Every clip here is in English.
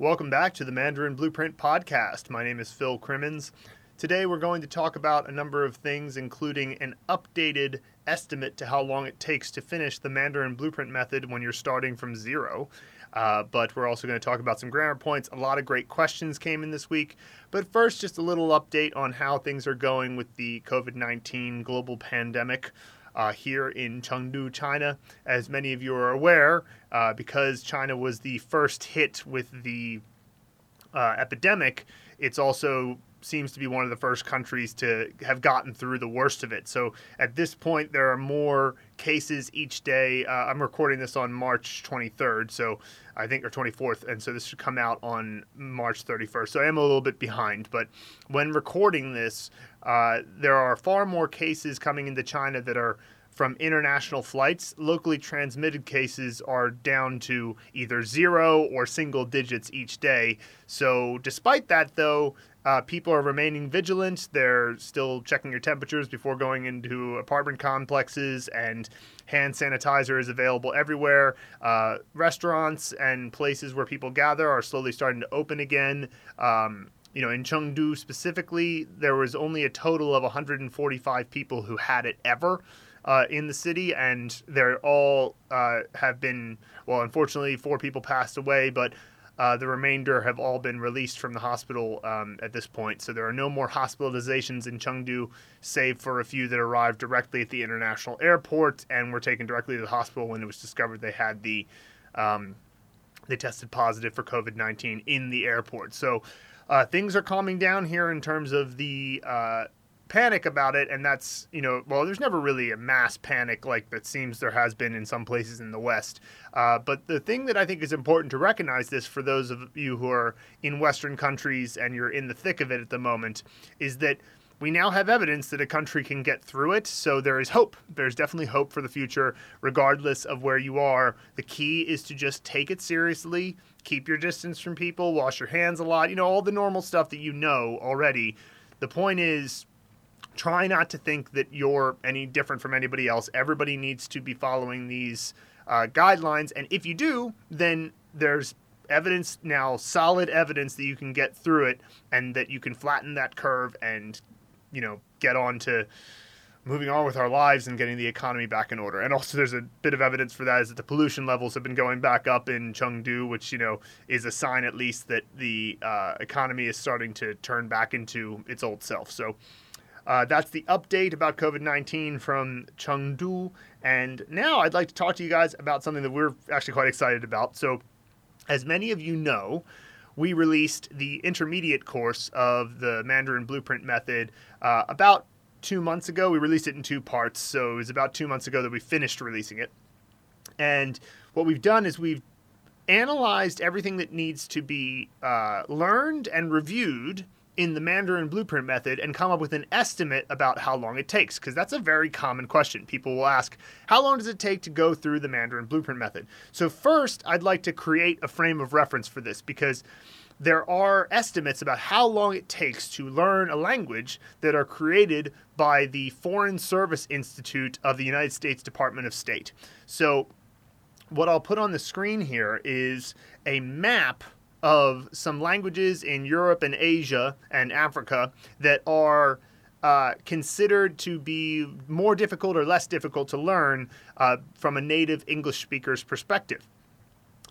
Welcome back to the Mandarin Blueprint Podcast. My name is Phil Crimmins. Today we're going to talk about a number of things, including an updated estimate to how long it takes to finish the Mandarin Blueprint method when you're starting from zero. Uh, but we're also going to talk about some grammar points. A lot of great questions came in this week. But first, just a little update on how things are going with the COVID 19 global pandemic uh, here in Chengdu, China. As many of you are aware, uh, because China was the first hit with the uh, epidemic, it's also seems to be one of the first countries to have gotten through the worst of it. So at this point, there are more cases each day. Uh, I'm recording this on March 23rd, so I think, or 24th, and so this should come out on March 31st. So I am a little bit behind, but when recording this, uh, there are far more cases coming into China that are from international flights. Locally transmitted cases are down to either zero or single digits each day. So, despite that, though, uh, people are remaining vigilant. They're still checking your temperatures before going into apartment complexes, and hand sanitizer is available everywhere. Uh, restaurants and places where people gather are slowly starting to open again. Um, you know, in Chengdu specifically, there was only a total of 145 people who had it ever. Uh, in the city, and they're all uh, have been well. Unfortunately, four people passed away, but uh, the remainder have all been released from the hospital um, at this point. So there are no more hospitalizations in Chengdu, save for a few that arrived directly at the international airport and were taken directly to the hospital when it was discovered they had the um, they tested positive for COVID nineteen in the airport. So uh, things are calming down here in terms of the uh, panic about it, and that's you know, well, there's never really a mass panic like that seems there has been in some places in the West. Uh, but the thing that I think is important to recognize this for those of you who are in Western countries and you're in the thick of it at the moment is that we now have evidence that a country can get through it. So there is hope. There's definitely hope for the future, regardless of where you are. The key is to just take it seriously, keep your distance from people, wash your hands a lot, you know, all the normal stuff that you know already. The point is, try not to think that you're any different from anybody else. Everybody needs to be following these uh, guidelines. And if you do, then there's evidence now, solid evidence that you can get through it and that you can flatten that curve and you know, get on to moving on with our lives and getting the economy back in order. And also, there's a bit of evidence for that is that the pollution levels have been going back up in Chengdu, which you know is a sign at least that the uh, economy is starting to turn back into its old self. So. Uh, that's the update about COVID 19 from Chengdu. And now I'd like to talk to you guys about something that we're actually quite excited about. So, as many of you know, we released the intermediate course of the Mandarin Blueprint method uh, about two months ago. We released it in two parts, so it was about two months ago that we finished releasing it. And what we've done is we've analyzed everything that needs to be uh, learned and reviewed in the Mandarin blueprint method and come up with an estimate about how long it takes because that's a very common question. People will ask, how long does it take to go through the Mandarin blueprint method? So, first, I'd like to create a frame of reference for this because there are estimates about how long it takes to learn a language that are created by the Foreign Service Institute of the United States Department of State. So, what I'll put on the screen here is a map of some languages in Europe and Asia and Africa that are uh, considered to be more difficult or less difficult to learn uh, from a native English speaker's perspective.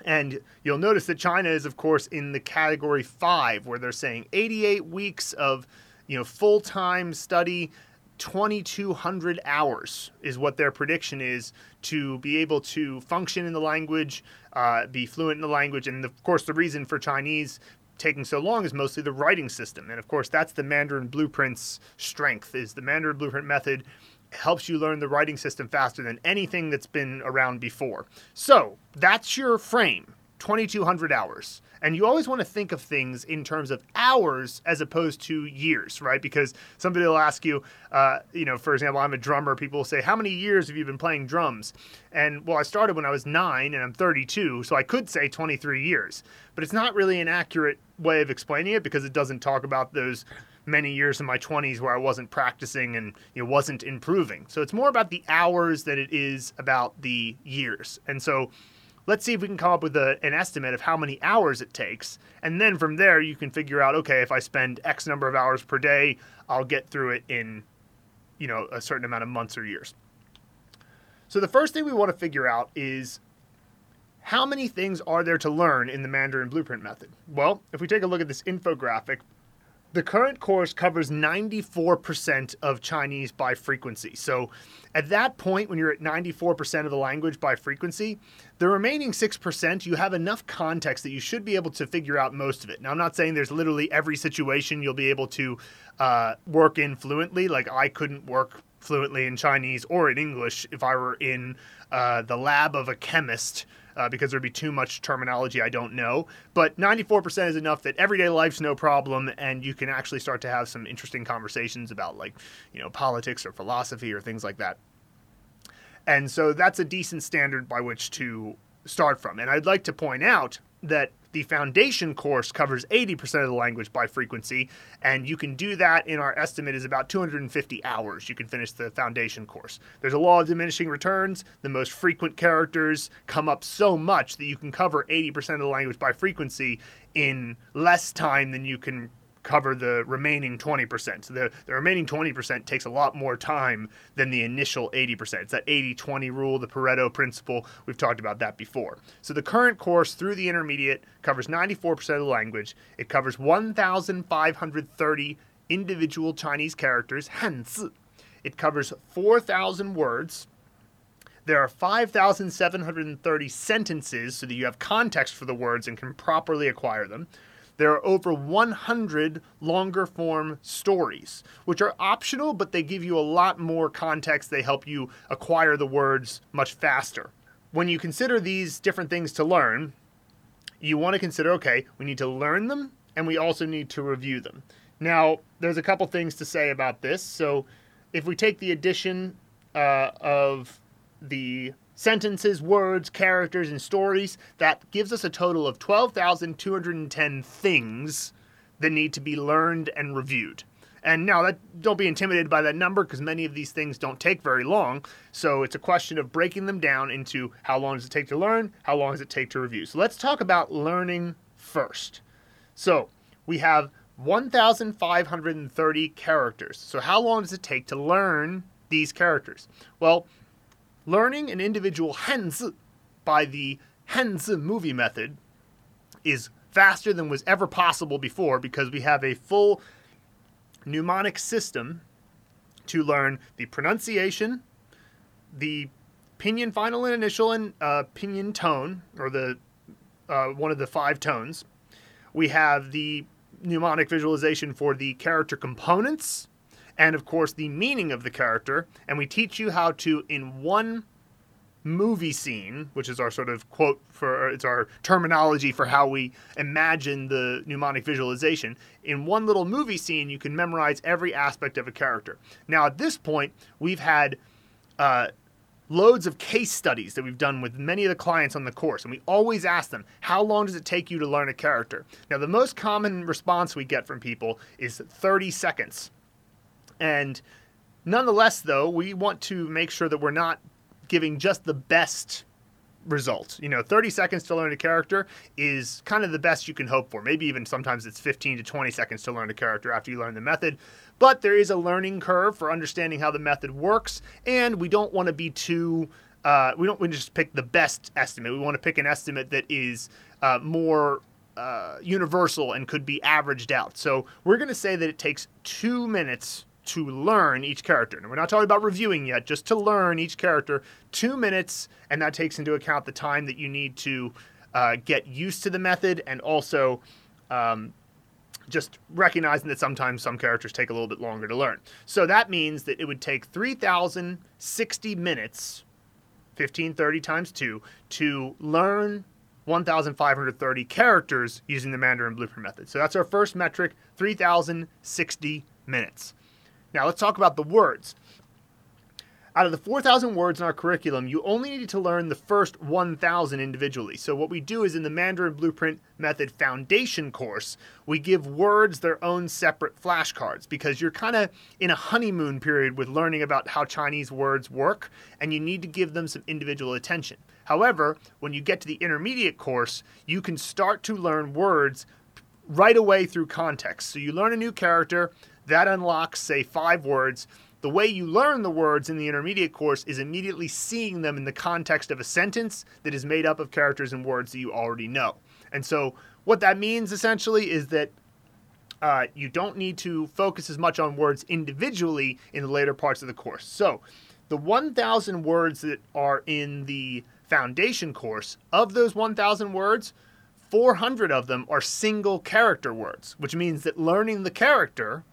And you'll notice that China is, of course, in the category five, where they're saying 88 weeks of you know full-time study 2200 hours is what their prediction is to be able to function in the language, uh, be fluent in the language. And of course, the reason for Chinese taking so long is mostly the writing system. And of course, that's the Mandarin Blueprint's strength is the Mandarin Blueprint method helps you learn the writing system faster than anything that's been around before. So, that's your frame. 2200 hours. And you always want to think of things in terms of hours as opposed to years, right? Because somebody will ask you, uh, you know, for example, I'm a drummer. People will say, How many years have you been playing drums? And well, I started when I was nine and I'm 32, so I could say 23 years. But it's not really an accurate way of explaining it because it doesn't talk about those many years in my 20s where I wasn't practicing and you know, wasn't improving. So it's more about the hours than it is about the years. And so let's see if we can come up with a, an estimate of how many hours it takes. And then from there, you can figure out okay, if I spend X number of hours per day, I'll get through it in, you know, a certain amount of months or years. So the first thing we want to figure out is how many things are there to learn in the Mandarin Blueprint method? Well, if we take a look at this infographic, the current course covers 94% of Chinese by frequency. So at that point, when you're at 94% of the language by frequency, the remaining 6%, you have enough context that you should be able to figure out most of it. Now, I'm not saying there's literally every situation you'll be able to uh, work in fluently. Like, I couldn't work fluently in Chinese or in English if I were in uh, the lab of a chemist uh, because there'd be too much terminology I don't know. But 94% is enough that everyday life's no problem, and you can actually start to have some interesting conversations about, like, you know, politics or philosophy or things like that. And so that's a decent standard by which to start from. And I'd like to point out that the foundation course covers 80% of the language by frequency, and you can do that in our estimate is about 250 hours. You can finish the foundation course. There's a law of diminishing returns. The most frequent characters come up so much that you can cover 80% of the language by frequency in less time than you can cover the remaining 20%. So the, the remaining 20% takes a lot more time than the initial 80%. It's that 80 20 rule, the Pareto principle. We've talked about that before. So the current course through the intermediate covers 94% of the language. It covers 1,530 individual Chinese characters, Hanzi. It covers 4,000 words. There are 5,730 sentences so that you have context for the words and can properly acquire them there are over 100 longer form stories, which are optional, but they give you a lot more context. They help you acquire the words much faster. When you consider these different things to learn, you want to consider okay, we need to learn them and we also need to review them. Now, there's a couple things to say about this. So, if we take the addition uh, of the sentences, words, characters, and stories. That gives us a total of 12,210 things that need to be learned and reviewed. And now that don't be intimidated by that number because many of these things don't take very long. So it's a question of breaking them down into how long does it take to learn, how long does it take to review. So let's talk about learning first. So we have 1,530 characters. So how long does it take to learn these characters? Well, Learning an individual Hanzi by the Hanzi movie method is faster than was ever possible before because we have a full mnemonic system to learn the pronunciation, the pinyin final and initial and uh, pinyin tone, or the uh, one of the five tones. We have the mnemonic visualization for the character components, and of course the meaning of the character. And we teach you how to, in one movie scene, which is our sort of quote for it's our terminology for how we imagine the mnemonic visualization. In one little movie scene, you can memorize every aspect of a character. Now, at this point, we've had uh, loads of case studies that we've done with many of the clients on the course, and we always ask them, How long does it take you to learn a character? Now, the most common response we get from people is 30 seconds. And nonetheless, though, we want to make sure that we're not giving just the best result. You know, 30 seconds to learn a character is kind of the best you can hope for. Maybe even sometimes it's 15 to 20 seconds to learn a character after you learn the method. But there is a learning curve for understanding how the method works, and we don't want to be too. Uh, we don't want to just pick the best estimate. We want to pick an estimate that is uh, more uh, universal and could be averaged out. So we're going to say that it takes two minutes to learn each character. And we're not talking about reviewing yet, just to learn each character, two minutes, and that takes into account the time that you need to uh, get used to the method and also um, just recognizing that sometimes some characters take a little bit longer to learn. So that means that it would take 3,060 minutes, 1530 times 2, to learn 1,530 characters using the Mandarin Blueprint method. So that's our first metric 3,060 minutes. Now let's talk about the words. Out of the 4,000 words in our curriculum, you only need to learn the first 1,000 individually. So, what we do is in the Mandarin Blueprint Method Foundation course, we give words their own separate flashcards because you're kind of in a honeymoon period with learning about how Chinese words work, and you need to give them some individual attention. However, when you get to the intermediate course, you can start to learn words right away through context. So you learn a new character, that unlocks, say, five words. The way you learn the words in the intermediate course is immediately seeing them in the context of a sentence that is made up of characters and words that you already know. And so, what that means essentially is that uh, you don't need to focus as much on words individually in the later parts of the course. So, the 1,000 words that are in the foundation course, of those 1,000 words, 400 of them are single character words, which means that learning the character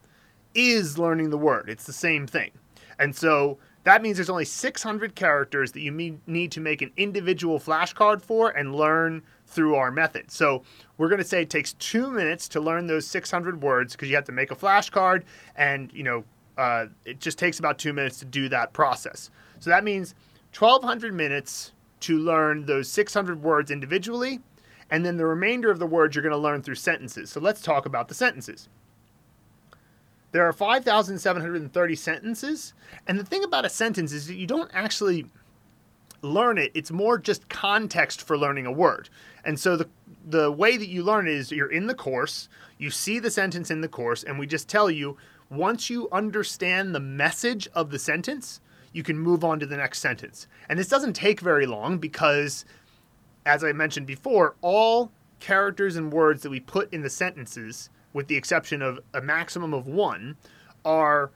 is learning the word. It's the same thing. And so that means there's only 600 characters that you need to make an individual flashcard for and learn through our method. So we're going to say it takes two minutes to learn those 600 words because you have to make a flashcard and, you know, uh, it just takes about two minutes to do that process. So that means 1,200 minutes to learn those 600 words individually, and then the remainder of the words you're going to learn through sentences. So let's talk about the sentences. There are 5,730 sentences, and the thing about a sentence is that you don't actually learn it. It's more just context for learning a word. And so the the way that you learn it is you're in the course, you see the sentence in the course, and we just tell you once you understand the message of the sentence, you can move on to the next sentence. And this doesn't take very long because, as I mentioned before, all characters and words that we put in the sentences, with the exception of a maximum of one, are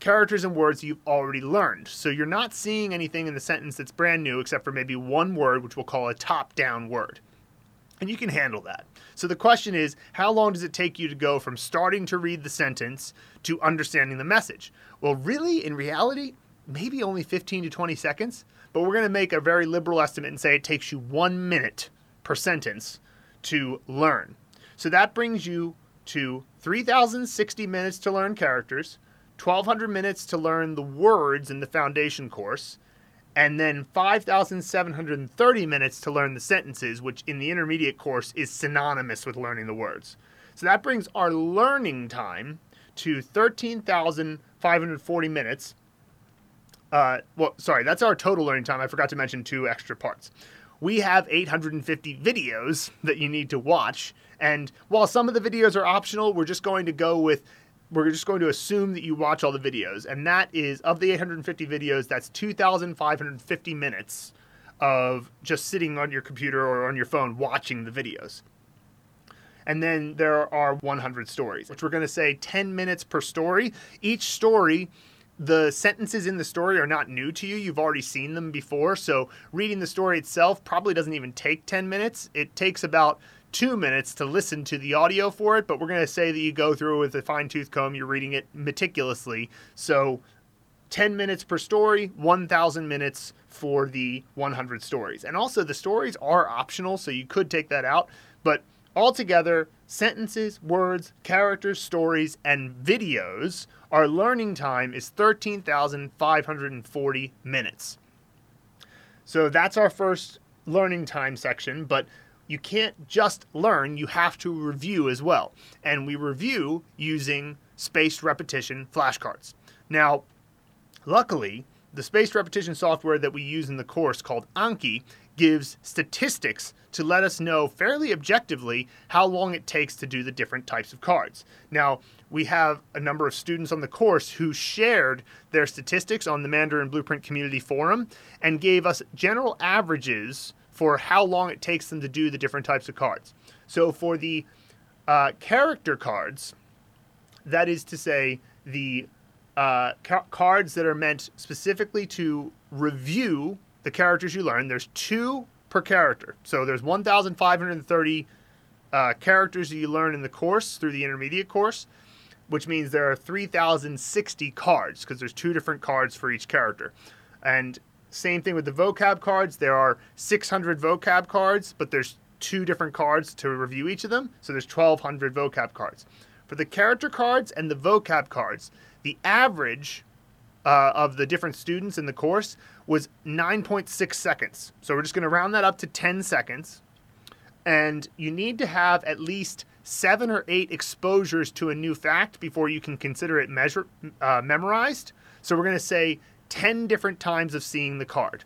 characters and words you've already learned. So you're not seeing anything in the sentence that's brand new except for maybe one word, which we'll call a top down word. And you can handle that. So the question is how long does it take you to go from starting to read the sentence to understanding the message? Well, really, in reality, maybe only 15 to 20 seconds, but we're going to make a very liberal estimate and say it takes you one minute per sentence to learn. So that brings you to 3,060 minutes to learn characters, 1,200 minutes to learn the words in the foundation course, and then 5,730 minutes to learn the sentences, which in the intermediate course is synonymous with learning the words. So that brings our learning time to 13,540 minutes uh, well, sorry, that's our total learning time. I forgot to mention two extra parts. We have 850 videos that you need to watch, and while some of the videos are optional, we're just going to go with we're just going to assume that you watch all the videos, and that is of the 850 videos, that's 2,550 minutes of just sitting on your computer or on your phone watching the videos. And then there are 100 stories, which we're going to say 10 minutes per story. Each story the sentences in the story are not new to you. You've already seen them before. So reading the story itself probably doesn't even take 10 minutes. It takes about two minutes to listen to the audio for it, but we're going to say that you go through with a fine tooth comb, you're reading it meticulously. So 10 minutes per story, 1,000 minutes for the 100 stories. And also, the stories are optional, so you could take that out. But altogether, sentences, words, characters, stories, and videos our learning time is 13,540 minutes. So that's our first learning time section, but you can't just learn, you have to review as well. And we review using spaced repetition flashcards. Now, luckily, the spaced repetition software that we use in the course called Anki gives statistics to let us know fairly objectively how long it takes to do the different types of cards. Now, we have a number of students on the course who shared their statistics on the Mandarin Blueprint Community Forum and gave us general averages for how long it takes them to do the different types of cards. So, for the uh, character cards, that is to say, the uh, ca- cards that are meant specifically to review the characters you learn. There's two per character. So there's 1,530 uh, characters that you learn in the course through the intermediate course, which means there are 3,060 cards because there's two different cards for each character. And same thing with the vocab cards. There are 600 vocab cards, but there's two different cards to review each of them. So there's 1,200 vocab cards. For the character cards and the vocab cards, the average uh, of the different students in the course was 9.6 seconds. So we're just going to round that up to 10 seconds. And you need to have at least seven or eight exposures to a new fact before you can consider it measure, uh, memorized. So we're going to say 10 different times of seeing the card.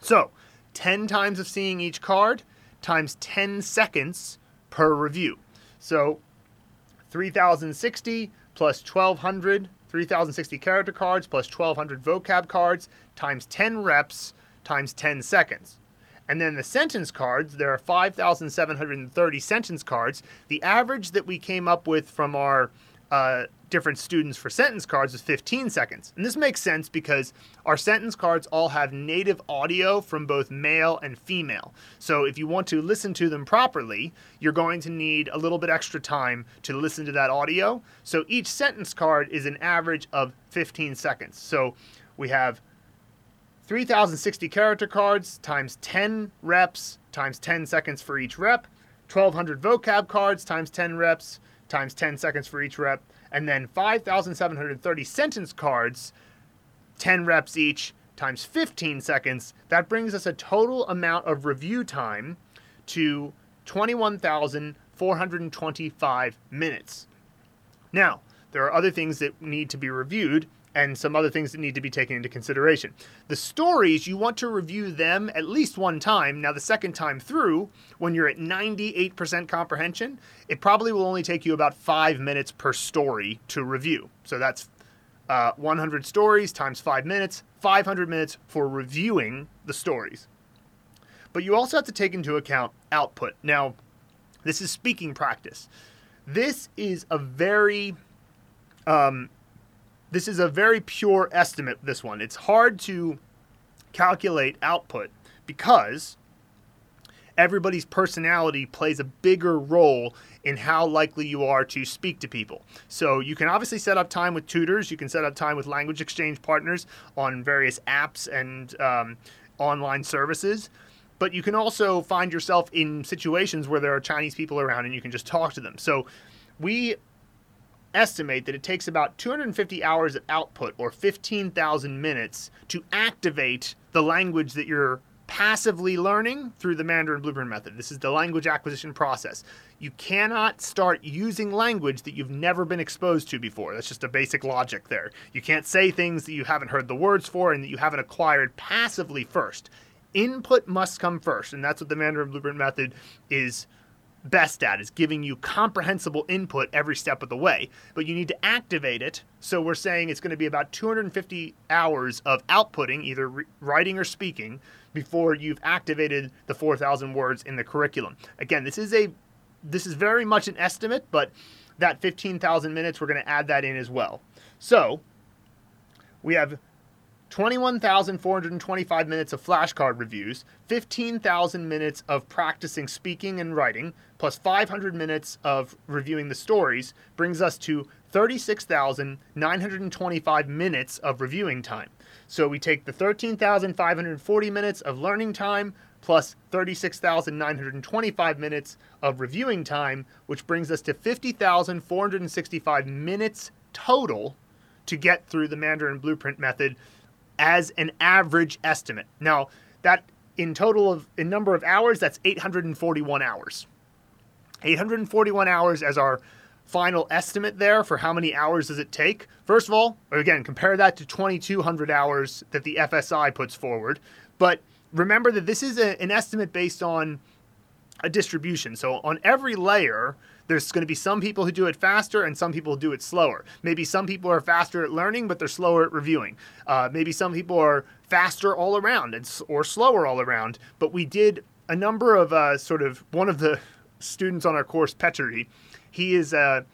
So 10 times of seeing each card times 10 seconds per review. So 3060 plus 1200, 3060 character cards plus 1200 vocab cards times 10 reps times 10 seconds. And then the sentence cards, there are 5,730 sentence cards. The average that we came up with from our uh, different students for sentence cards is 15 seconds. And this makes sense because our sentence cards all have native audio from both male and female. So if you want to listen to them properly, you're going to need a little bit extra time to listen to that audio. So each sentence card is an average of 15 seconds. So we have 3,060 character cards times 10 reps times 10 seconds for each rep, 1,200 vocab cards times 10 reps times 10 seconds for each rep, and then 5,730 sentence cards, 10 reps each, times 15 seconds. That brings us a total amount of review time to 21,425 minutes. Now, there are other things that need to be reviewed and some other things that need to be taken into consideration. The stories, you want to review them at least one time. Now, the second time through, when you're at 98% comprehension, it probably will only take you about five minutes per story to review. So that's uh, 100 stories times five minutes, 500 minutes for reviewing the stories. But you also have to take into account output. Now, this is speaking practice. This is a very um, this is a very pure estimate, this one. It's hard to calculate output because everybody's personality plays a bigger role in how likely you are to speak to people. So you can obviously set up time with tutors, you can set up time with language exchange partners on various apps and um, online services. But you can also find yourself in situations where there are Chinese people around and you can just talk to them. So we estimate that it takes about 250 hours of output or 15,000 minutes to activate the language that you're passively learning through the Mandarin Blueprint method. This is the language acquisition process. You cannot start using language that you've never been exposed to before. That's just a basic logic there. You can't say things that you haven't heard the words for and that you haven't acquired passively first. Input must come first, and that's what the Mandarin Blueprint method is best at is giving you comprehensible input every step of the way. But you need to activate it. So we're saying it's going to be about 250 hours of outputting either re- writing or speaking before you've activated the 4000 words in the curriculum. Again this is a this is very much an estimate but that 15000 minutes we're going to add that in as well. So we have 21,425 minutes of flashcard reviews, 15,000 minutes of practicing speaking and writing, plus 500 minutes of reviewing the stories brings us to 36,925 minutes of reviewing time. So we take the 13,540 minutes of learning time plus 36,925 minutes of reviewing time, which brings us to 50,465 minutes total to get through the Mandarin Blueprint method as an average estimate. Now, that in total of in number of hours, that's 841 hours. 841 hours as our final estimate there for how many hours does it take. First of all, again, compare that to 2200 hours that the FSI puts forward. But remember that this is a, an estimate based on a distribution. So on every layer, there's going to be some people who do it faster and some people do it slower. Maybe some people are faster at learning, but they're slower at reviewing. Uh, maybe some people are faster all around and, or slower all around. But we did a number of uh, sort of one of the students on our course, Petri. He is a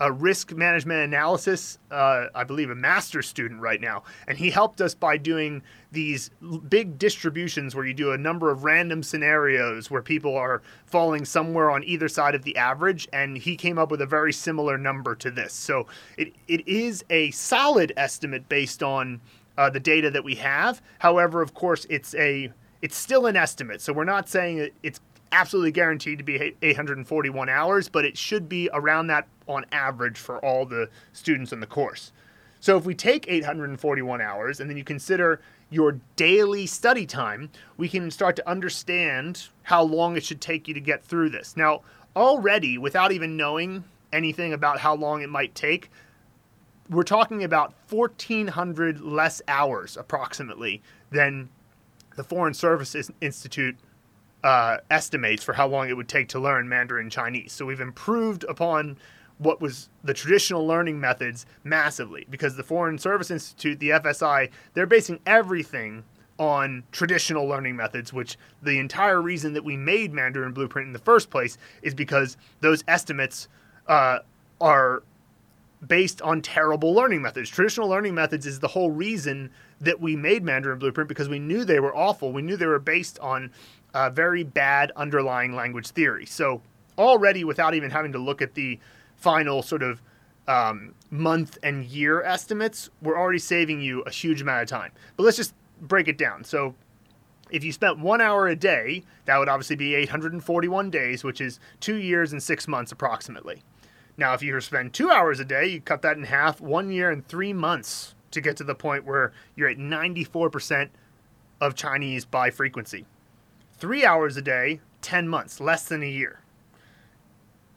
a risk management analysis, uh, I believe, a master's student right now. And he helped us by doing these big distributions where you do a number of random scenarios where people are falling somewhere on either side of the average. And he came up with a very similar number to this. So it, it is a solid estimate based on uh, the data that we have. However, of course, it's a it's still an estimate. So we're not saying it's absolutely guaranteed to be 841 hours, but it should be around that on average for all the students in the course. So if we take 841 hours and then you consider your daily study time, we can start to understand how long it should take you to get through this. Now, already, without even knowing anything about how long it might take, we're talking about 1,400 less hours approximately than the Foreign Service Institute uh, estimates for how long it would take to learn Mandarin Chinese. So we've improved upon what was the traditional learning methods massively because the Foreign Service Institute, the FSI, they're basing everything on traditional learning methods, which the entire reason that we made Mandarin Blueprint in the first place is because those estimates uh, are based on terrible learning methods. Traditional learning methods is the whole reason that we made Mandarin Blueprint because we knew they were awful. We knew they were based on uh, very bad underlying language theory. So already, without even having to look at the final sort of um, month and year estimates, we're already saving you a huge amount of time. But let's just break it down. So if you spent one hour a day, that would obviously be 841 days, which is two years and six months approximately. Now, if you spend two hours a day, you cut that in half, one year and three months to get to the point where you're at 94% of Chinese by frequency. Three hours a day, 10 months, less than a year.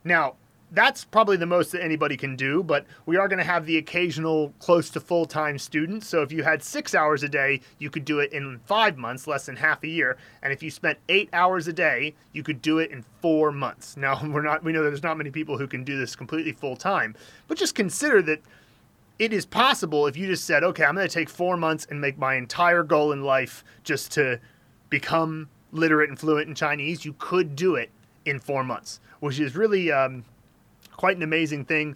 Now, that's probably the most that anybody can do, but we are going to have the occasional close to full time student. So if you had six hours a day, you could do it in five months, less than half a year. And if you spent eight hours a day, you could do it in four months. Now we're not we know there's not many people who can do this completely full time, but just consider that it is possible if you just said, okay, I'm going to take four months and make my entire goal in life just to become literate and fluent in Chinese, you could do it in four months, which is really um, quite an amazing thing.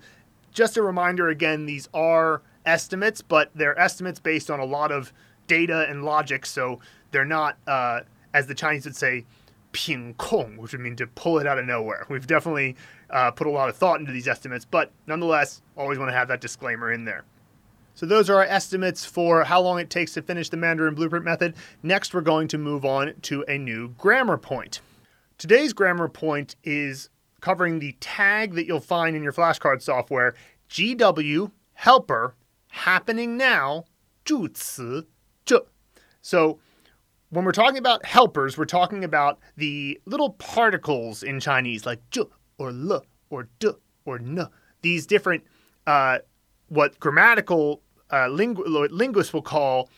Just a reminder again, these are estimates, but they're estimates based on a lot of data and logic, so they're not, uh, as the Chinese would say, ping kong, which would mean to pull it out of nowhere. We've definitely uh, put a lot of thought into these estimates, but nonetheless, always want to have that disclaimer in there. So those are our estimates for how long it takes to finish the Mandarin Blueprint method. Next, we're going to move on to a new grammar point. Today's grammar point is covering the tag that you'll find in your flashcard software GW helper happening now 助词着. So when we're talking about helpers, we're talking about the little particles in Chinese like or le or or. These different uh, what grammatical uh, lingu- linguists will call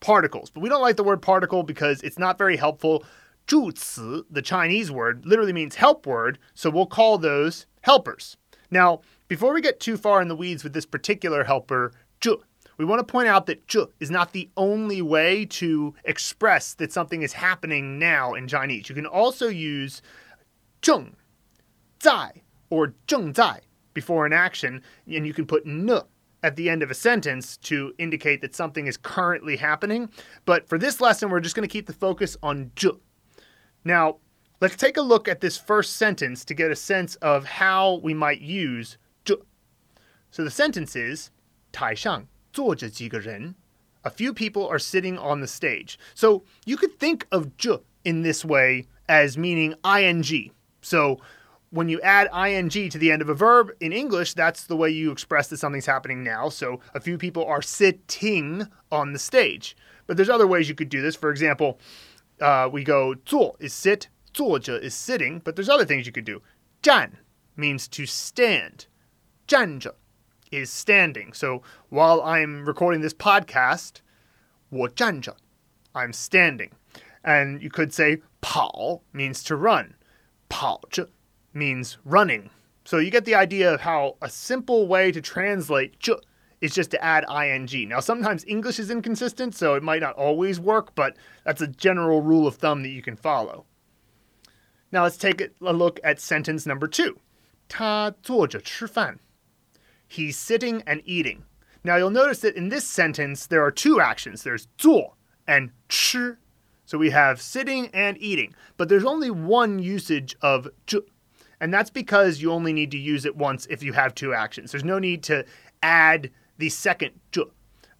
particles. But we don't like the word particle because it's not very helpful. 助词, the Chinese word, literally means help word, so we'll call those helpers. Now, before we get too far in the weeds with this particular helper, 助, we want to point out that 着 is not the only way to express that something is happening now in Chinese. You can also use 正在 or 正在 before an action, and you can put ne at the end of a sentence to indicate that something is currently happening. But for this lesson, we're just going to keep the focus on 这. Now, let's take a look at this first sentence to get a sense of how we might use 这. So the sentence is 台上坐着几个人. A few people are sitting on the stage. So you could think of 这 in this way as meaning ing. So when you add ing to the end of a verb in English, that's the way you express that something's happening now. So a few people are sitting on the stage. But there's other ways you could do this. For example, uh, we go 坐 is sit, 坐着 is sitting, but there's other things you could do. 站 means to stand. 站着 is standing. So while I'm recording this podcast, 我站着 I'm standing. And you could say 跑 means to run. 跑着 means running. So you get the idea of how a simple way to translate ch is just to add ing. Now, sometimes English is inconsistent, so it might not always work, but that's a general rule of thumb that you can follow. Now let's take a look at sentence number two. 他坐着吃饭. He's sitting and eating. Now you'll notice that in this sentence there are two actions. There's 坐 and 吃. So we have sitting and eating, but there's only one usage of 着 And that's because you only need to use it once if you have two actions. There's no need to add the second 这.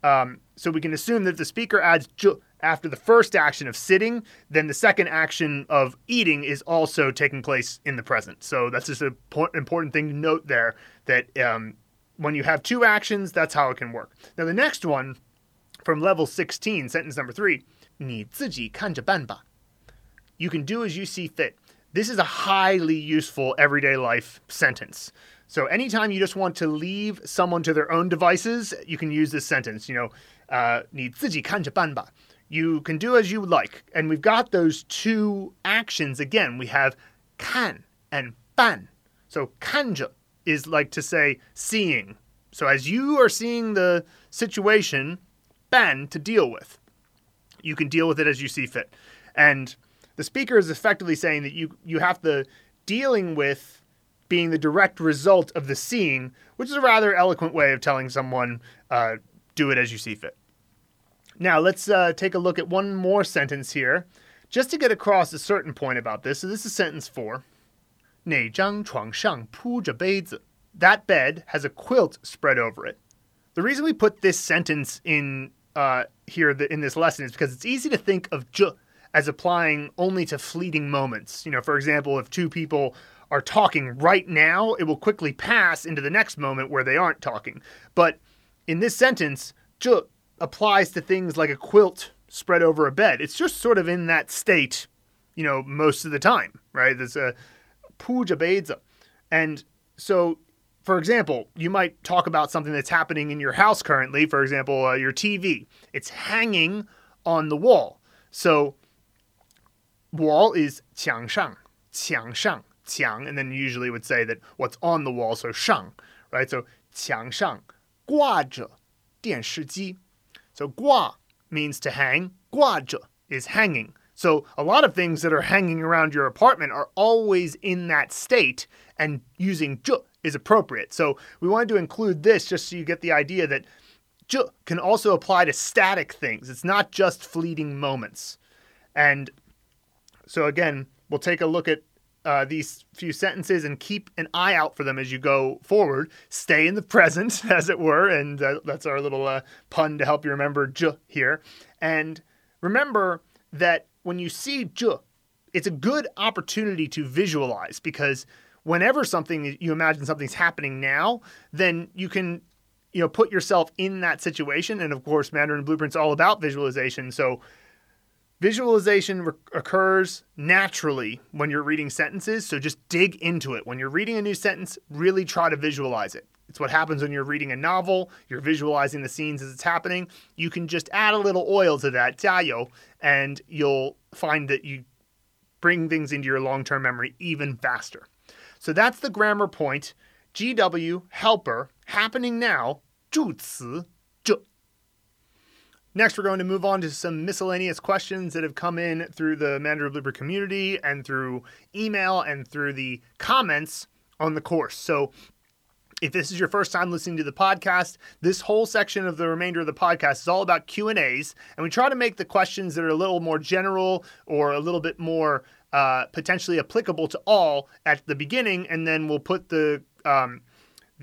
Um, so we can assume that if the speaker adds 这 after the first action of sitting, then the second action of eating is also taking place in the present. So that's just an important thing to note there that um, when you have two actions, that's how it can work. Now, the next one from level 16, sentence number three, 你自己看着办吧. You can do as you see fit. This is a highly useful everyday life sentence. So anytime you just want to leave someone to their own devices, you can use this sentence. You know, uh, need ziji kanja banba. You can do as you like, and we've got those two actions again. We have kan and ban. So kanja is like to say seeing. So as you are seeing the situation, ban to deal with. You can deal with it as you see fit, and the speaker is effectively saying that you you have the dealing with being the direct result of the seeing, which is a rather eloquent way of telling someone uh, do it as you see fit. Now, let's uh, take a look at one more sentence here, just to get across a certain point about this. So, this is sentence four. 那张床上铺着被子. That bed has a quilt spread over it. The reason we put this sentence in uh, here in this lesson is because it's easy to think of j as applying only to fleeting moments. You know, for example, if two people are talking right now, it will quickly pass into the next moment where they aren't talking. But in this sentence, j applies to things like a quilt spread over a bed. It's just sort of in that state, you know, most of the time, right? There's a puja beiza. And so, for example, you might talk about something that's happening in your house currently. For example, uh, your TV. It's hanging on the wall. So, wall is 墙上,墙上,墙, and then usually would say that what's on the wall, so 上, right? So 墙上挂着电视机. So 挂 means to hang, 挂着 is hanging. So a lot of things that are hanging around your apartment are always in that state, and using 着 is appropriate. So we wanted to include this just so you get the idea that 着 can also apply to static things. It's not just fleeting moments. And so again, we'll take a look at uh, these few sentences and keep an eye out for them as you go forward. Stay in the present, as it were, and uh, that's our little uh, pun to help you remember j here. And remember that when you see j, it's a good opportunity to visualize because whenever something you imagine something's happening now, then you can you know put yourself in that situation. And of course, Mandarin Blueprint's all about visualization, so Visualization occurs naturally when you're reading sentences, so just dig into it. When you're reading a new sentence, really try to visualize it. It's what happens when you're reading a novel, you're visualizing the scenes as it's happening. You can just add a little oil to that, tayo, and you'll find that you bring things into your long term memory even faster. So that's the grammar point. GW helper happening now, 助词 Next, we're going to move on to some miscellaneous questions that have come in through the Mandarin community and through email and through the comments on the course. So, if this is your first time listening to the podcast, this whole section of the remainder of the podcast is all about Q and A's, and we try to make the questions that are a little more general or a little bit more uh, potentially applicable to all at the beginning, and then we'll put the um,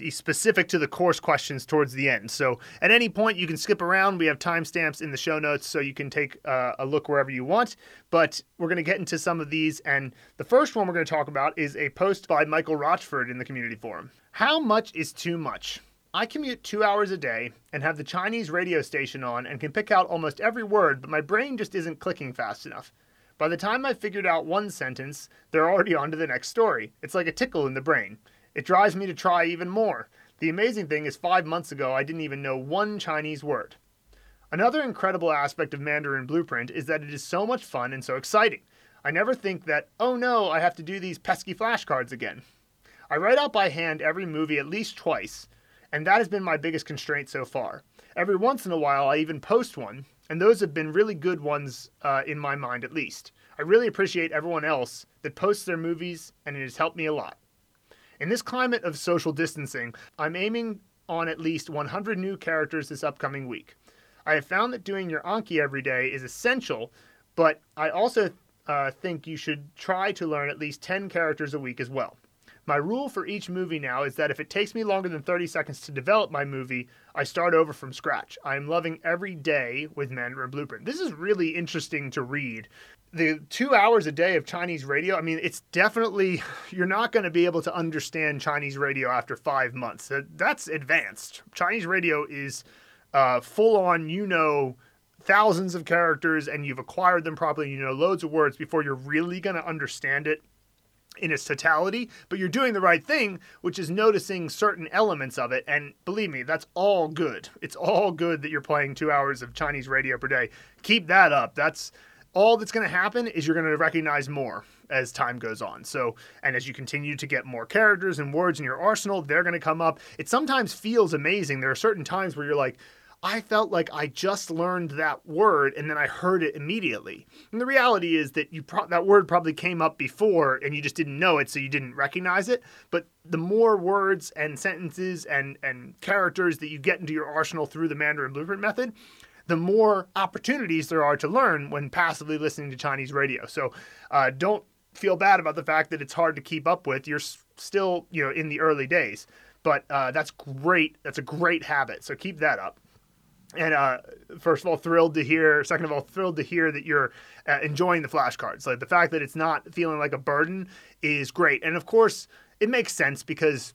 specific to the course questions towards the end. So at any point, you can skip around. We have timestamps in the show notes, so you can take uh, a look wherever you want. But we're going to get into some of these. And the first one we're going to talk about is a post by Michael Rochford in the community forum. How much is too much? I commute two hours a day and have the Chinese radio station on and can pick out almost every word, but my brain just isn't clicking fast enough. By the time I've figured out one sentence, they're already on to the next story. It's like a tickle in the brain. It drives me to try even more. The amazing thing is, five months ago, I didn't even know one Chinese word. Another incredible aspect of Mandarin Blueprint is that it is so much fun and so exciting. I never think that, oh no, I have to do these pesky flashcards again. I write out by hand every movie at least twice, and that has been my biggest constraint so far. Every once in a while, I even post one, and those have been really good ones uh, in my mind at least. I really appreciate everyone else that posts their movies, and it has helped me a lot. In this climate of social distancing, I'm aiming on at least 100 new characters this upcoming week. I have found that doing your Anki every day is essential, but I also uh, think you should try to learn at least 10 characters a week as well. My rule for each movie now is that if it takes me longer than 30 seconds to develop my movie, I start over from scratch. I am loving every day with Mandarin Blueprint. This is really interesting to read the two hours a day of Chinese radio, I mean, it's definitely, you're not going to be able to understand Chinese radio after five months. That's advanced. Chinese radio is uh, full on, you know, thousands of characters and you've acquired them properly, you know, loads of words before you're really going to understand it. in its totality, but you're doing the right thing, which is noticing certain elements of it. And believe me, that's all good. It's all good that you're playing two hours of Chinese radio per day. Keep that up. That's all that's going to happen is you're going to recognize more as time goes on. So, and as you continue to get more characters and words in your arsenal, they're going to come up. It sometimes feels amazing. There are certain times where you're like, I felt like I just learned that word and then I heard it immediately. And the reality is that you pro- that word probably came up before and you just didn't know it, so you didn't recognize it. But the more words and sentences and and characters that you get into your arsenal through the Mandarin Blueprint method, the more opportunities there are to learn when passively listening to Chinese radio. So uh, don't feel bad about the fact that it's hard to keep up with. You're still you know in the early days, but uh, that's great. That's a great habit. So keep that up and uh, first of all, thrilled to hear. Second of all, thrilled to hear that you're uh, enjoying the flashcards. Like the fact that it's not feeling like a burden is great. And of course, it makes sense because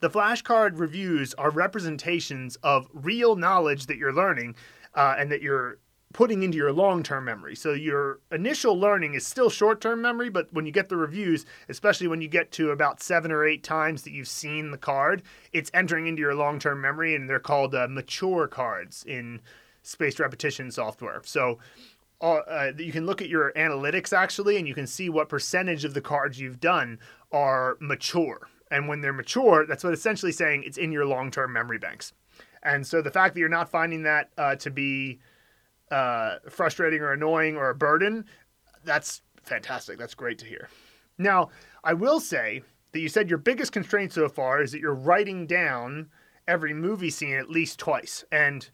the flashcard reviews are representations of real knowledge that you're learning uh, and that you're putting into your long term memory. So your initial learning is still short term memory, but when you get the reviews, especially when you get to about seven or eight times that you've seen the card, it's entering into your long term memory, and they're called uh, mature cards in spaced repetition software. So uh, uh, you can look at your analytics actually, and you can see what percentage of the cards you've done are mature. And when they're mature, that's what essentially saying it's in your long term memory banks. And so the fact that you're not finding that uh, to be uh, frustrating or annoying or a burden, that's fantastic. That's great to hear. Now, I will say that you said your biggest constraint so far is that you're writing down every movie scene at least twice. And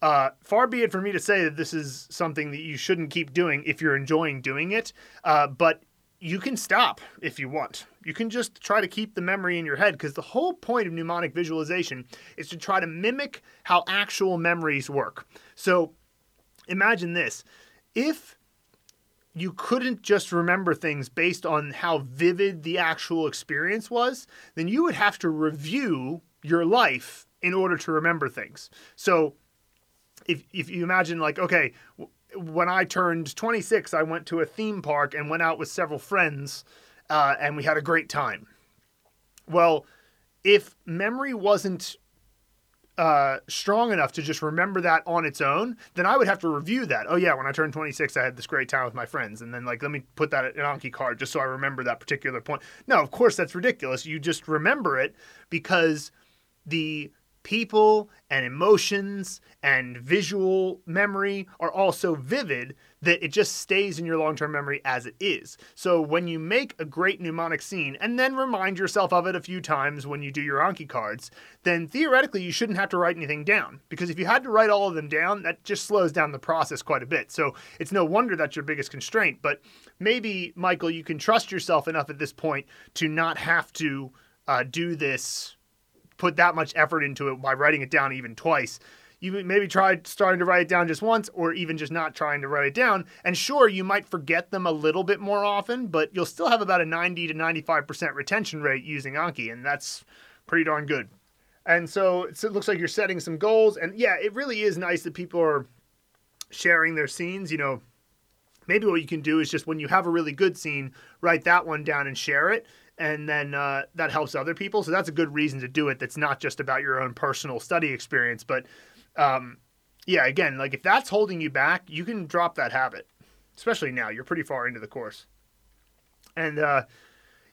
uh, far be it for me to say that this is something that you shouldn't keep doing if you're enjoying doing it. Uh, but you can stop if you want. You can just try to keep the memory in your head because the whole point of mnemonic visualization is to try to mimic how actual memories work. So imagine this if you couldn't just remember things based on how vivid the actual experience was, then you would have to review your life in order to remember things. So if if you imagine like okay, when I turned 26, I went to a theme park and went out with several friends uh, and we had a great time. Well, if memory wasn't uh, strong enough to just remember that on its own, then I would have to review that. Oh yeah, when I turned 26, I had this great time with my friends, and then like let me put that in an Anki card just so I remember that particular point. No, of course that's ridiculous. You just remember it because the people and emotions and visual memory are all so vivid that it just stays in your long term memory as it is. So when you make a great mnemonic scene and then remind yourself of it a few times when you do your Anki cards, then theoretically you shouldn't have to write anything down. Because if you had to write all of them down, that just slows down the process quite a bit. So it's no wonder that's your biggest constraint. But maybe, Michael, you can trust yourself enough at this point to not have to uh, do this put that much effort into it by writing it down even twice. You maybe try starting to write it down just once or even just not trying to write it down. And sure, you might forget them a little bit more often, but you'll still have about a 90 to 95% retention rate using Anki, and that's pretty darn good. And so it looks like you're setting some goals. And yeah, it really is nice that people are sharing their scenes. You know, maybe what you can do is just when you have a really good scene, write that one down and share it and then uh, that helps other people. So that's a good reason to do it. That's not just about your own personal study experience, but um, yeah, again, like if that's holding you back, you can drop that habit, especially now. You're pretty far into the course, and uh,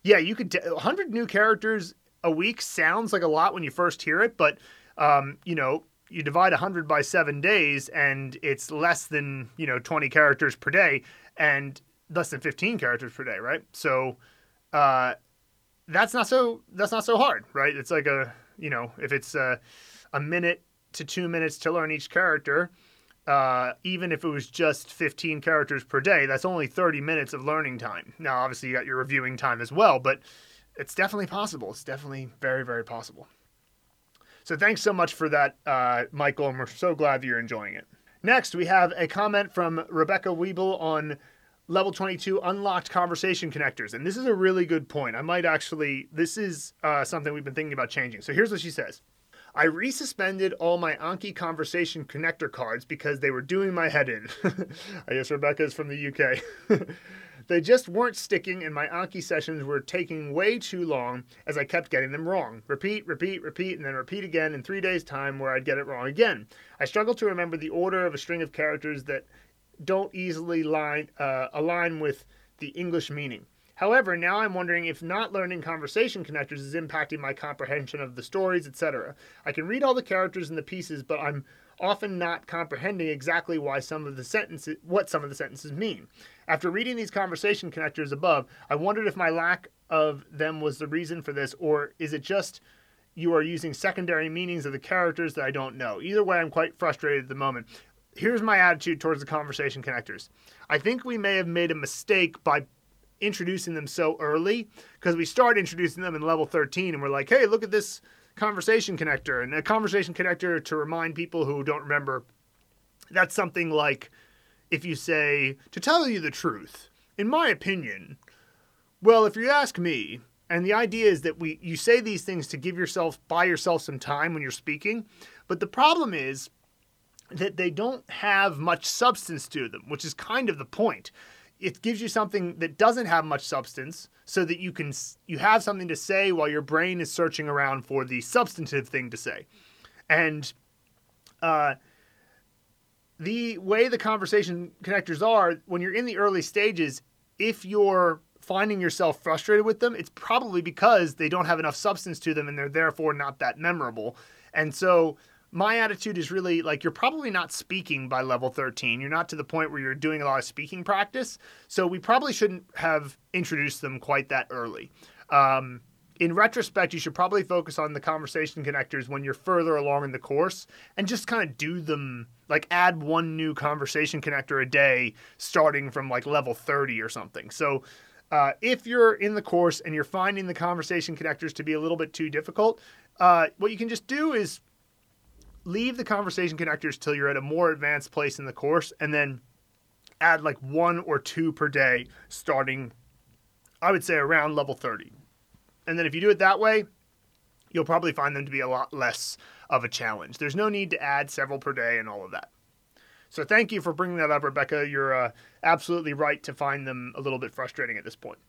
yeah, you could. T- 100 new characters a week sounds like a lot when you first hear it, but um, you know, you divide 100 by seven days, and it's less than you know 20 characters per day, and less than 15 characters per day, right? So. Uh, that's not so that's not so hard, right? It's like a you know if it's a, a minute to two minutes to learn each character, uh, even if it was just 15 characters per day, that's only 30 minutes of learning time. Now, obviously, you got your reviewing time as well, but it's definitely possible. It's definitely very, very possible. So, thanks so much for that, uh, Michael, and we're so glad that you're enjoying it. Next, we have a comment from Rebecca Weeble on level 22 unlocked conversation connectors. And this is a really good point. I might actually, this is uh, something we've been thinking about changing. So here's what she says. I resuspended all my Anki conversation connector cards because they were doing my head in. I guess Rebecca is from the UK. They just weren't sticking, and my Anki sessions were taking way too long as I kept getting them wrong. Repeat, repeat, repeat, and then repeat again in three days' time where I'd get it wrong again. I struggle to remember the order of a string of characters that don't easily line, uh, align with the English meaning. However, now I'm wondering if not learning conversation connectors is impacting my comprehension of the stories, etc. I can read all the characters and the pieces, but I'm often not comprehending exactly why some of the sentences what some of the sentences mean. After reading these conversation connectors above, I wondered if my lack of them was the reason for this or is it just you are using secondary meanings of the characters that I don't know. Either way, I'm quite frustrated at the moment. Here's my attitude towards the conversation connectors. I think we may have made a mistake by introducing them so early because we start introducing them in level 13 and we're like, hey, look at this conversation connector. And a conversation connector to remind people who don't remember, that's something like if you say, to tell you the truth, in my opinion, well, if you ask me, and the idea is that we you say these things to give yourself buy yourself some time when you're speaking, but the problem is that they don't have much substance to them, which is kind of the point. It gives you something that doesn't have much substance so that you can you have something to say while your brain is searching around for the substantive thing to say. And uh, the way the conversation connectors are when you're in the early stages if you're finding yourself frustrated with them it's probably because they don't have enough substance to them and they're therefore not that memorable. And so my attitude is really like you're probably not speaking by level 13. You're not to the point where you're doing a lot of speaking practice. So we probably shouldn't have introduced them quite that early. Um, in retrospect, you should probably focus on the conversation connectors when you're further along in the course and just kind of do them like add one new conversation connector a day starting from like level 30 or something. So uh, if you're in the course and you're finding the conversation connectors to be a little bit too difficult, uh, what you can just do is leave the conversation connectors till you're at a more advanced place in the course and then add like one or two per day starting I would say around level 30. And then if you do it that way, you'll probably find them to be a lot less of a challenge. There's no need to add several per day and all of that. So thank you for bringing that up, Rebecca. You're uh, absolutely right to find them a little bit frustrating at this point.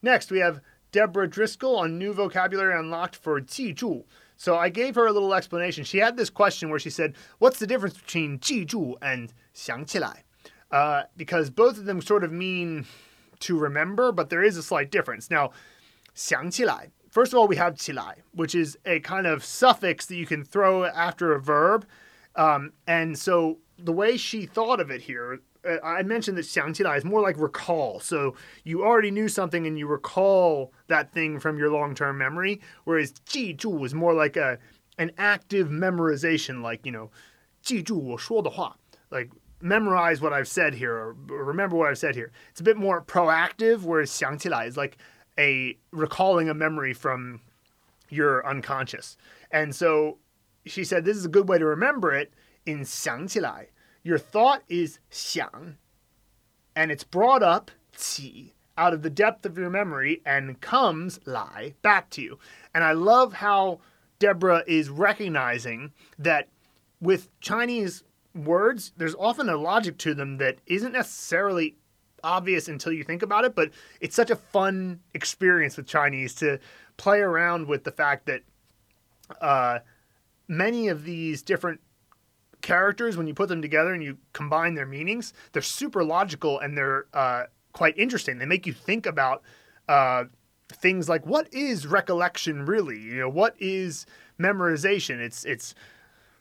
Next, we have Deborah Driscoll on new vocabulary unlocked for 记住. So I gave her a little explanation. She had this question where she said, "What's the difference between 记住 and 想起来?" Uh, because both of them sort of mean to remember, but there is a slight difference. Now, 想起来. First of all, we have 起来, which is a kind of suffix that you can throw after a verb. Um, and so the way she thought of it here uh, I mentioned that 想起来 is more like recall. So you already knew something and you recall that thing from your long-term memory, whereas 记住 is more like a an active memorization, like you know, 记住我说的话, like memorize what I've said here or remember what I've said here. It's a bit more proactive, whereas 想起来 is like a recalling a memory from your unconscious. And so she said this is a good way to remember it in 想起来 your thought is xiang, and it's brought up 起 out of the depth of your memory and comes lie back to you. And I love how Deborah is recognizing that with Chinese words, there's often a logic to them that isn't necessarily obvious until you think about it, but it's such a fun experience with Chinese to play around with the fact that uh, many of these different characters, when you put them together and you combine their meanings, they're super logical and they're uh, quite interesting. They make you think about uh, things like what is recollection really? You know, what is memorization? It's it's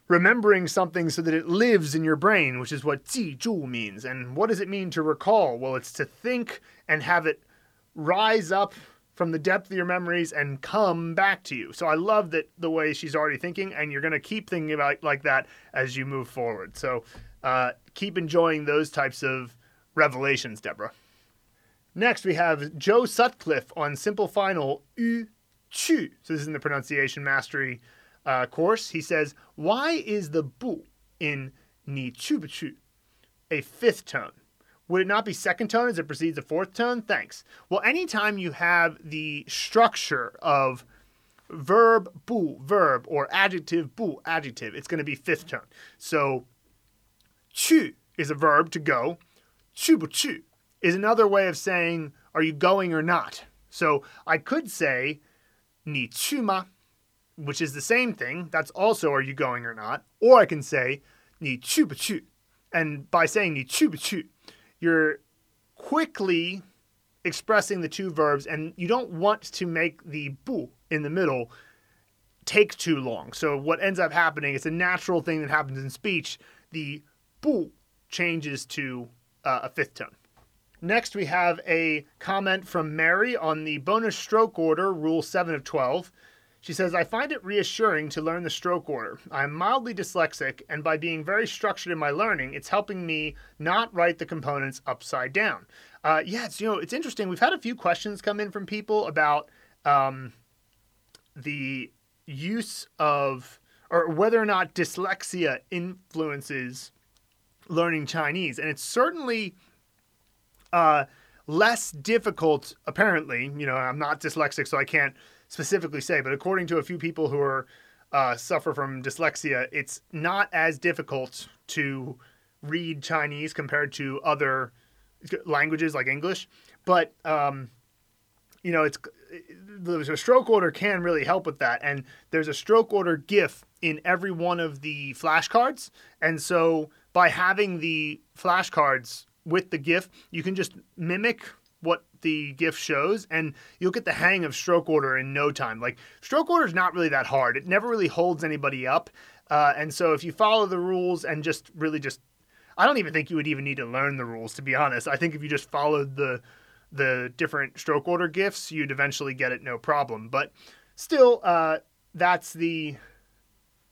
remembering something so that it lives in your brain, which is what 记住 means. And what does it mean to recall? Well, it's to think and have it rise up from the depth of your memories and come back to you. So I love that the way she's already thinking, and you're going to keep thinking about like that as you move forward. So uh, keep enjoying those types of revelations, Deborah. Next, we have Joe Sutcliffe on Simple Final U chu. So this is in the pronunciation mastery uh, course. He says, "Why is the bu in ni chu a fifth tone?" Would it not be second tone as it precedes the fourth tone? Thanks. Well, anytime you have the structure of verb, bu, verb, or adjective, bu, adjective, it's going to be fifth tone. So, chu is a verb to go. Chu bu chu is another way of saying, are you going or not? So, I could say, ni chu ma, which is the same thing. That's also, are you going or not? Or I can say, ni chu bu chu. And by saying ni chu bu chu, you're quickly expressing the two verbs, and you don't want to make the bu in the middle take too long. So what ends up happening, it's a natural thing that happens in speech. The bu changes to uh, a fifth tone. Next, we have a comment from Mary on the bonus stroke order, Rule 7 of 12. She says, I find it reassuring to learn the stroke order. I am mildly dyslexic, and by being very structured in my learning, it's helping me not write the components upside down. Uh, yeah, it's, you know, it's interesting. We've had a few questions come in from people about um, the use of, or whether or not dyslexia influences learning Chinese. And it's certainly uh, less difficult, apparently. You know, I'm not dyslexic, so I can't specifically say, but according to a few people who are uh, suffer from dyslexia, it's not as difficult to read Chinese compared to other languages like English. But um, you know, it's a stroke order can really help with that, and there's a stroke order GIF in every one of the flashcards, and so by having the flashcards with the GIF, you can just mimic what the GIF shows, and you'll get the hang of stroke order in no time. Like stroke order is not really that hard; it never really holds anybody up, uh, and so if you follow the rules and just really just, I don't even think you would even need to learn the rules to be honest. I think if you just followed the the different stroke order GIFs, you'd eventually get it no problem. But still, uh, that's the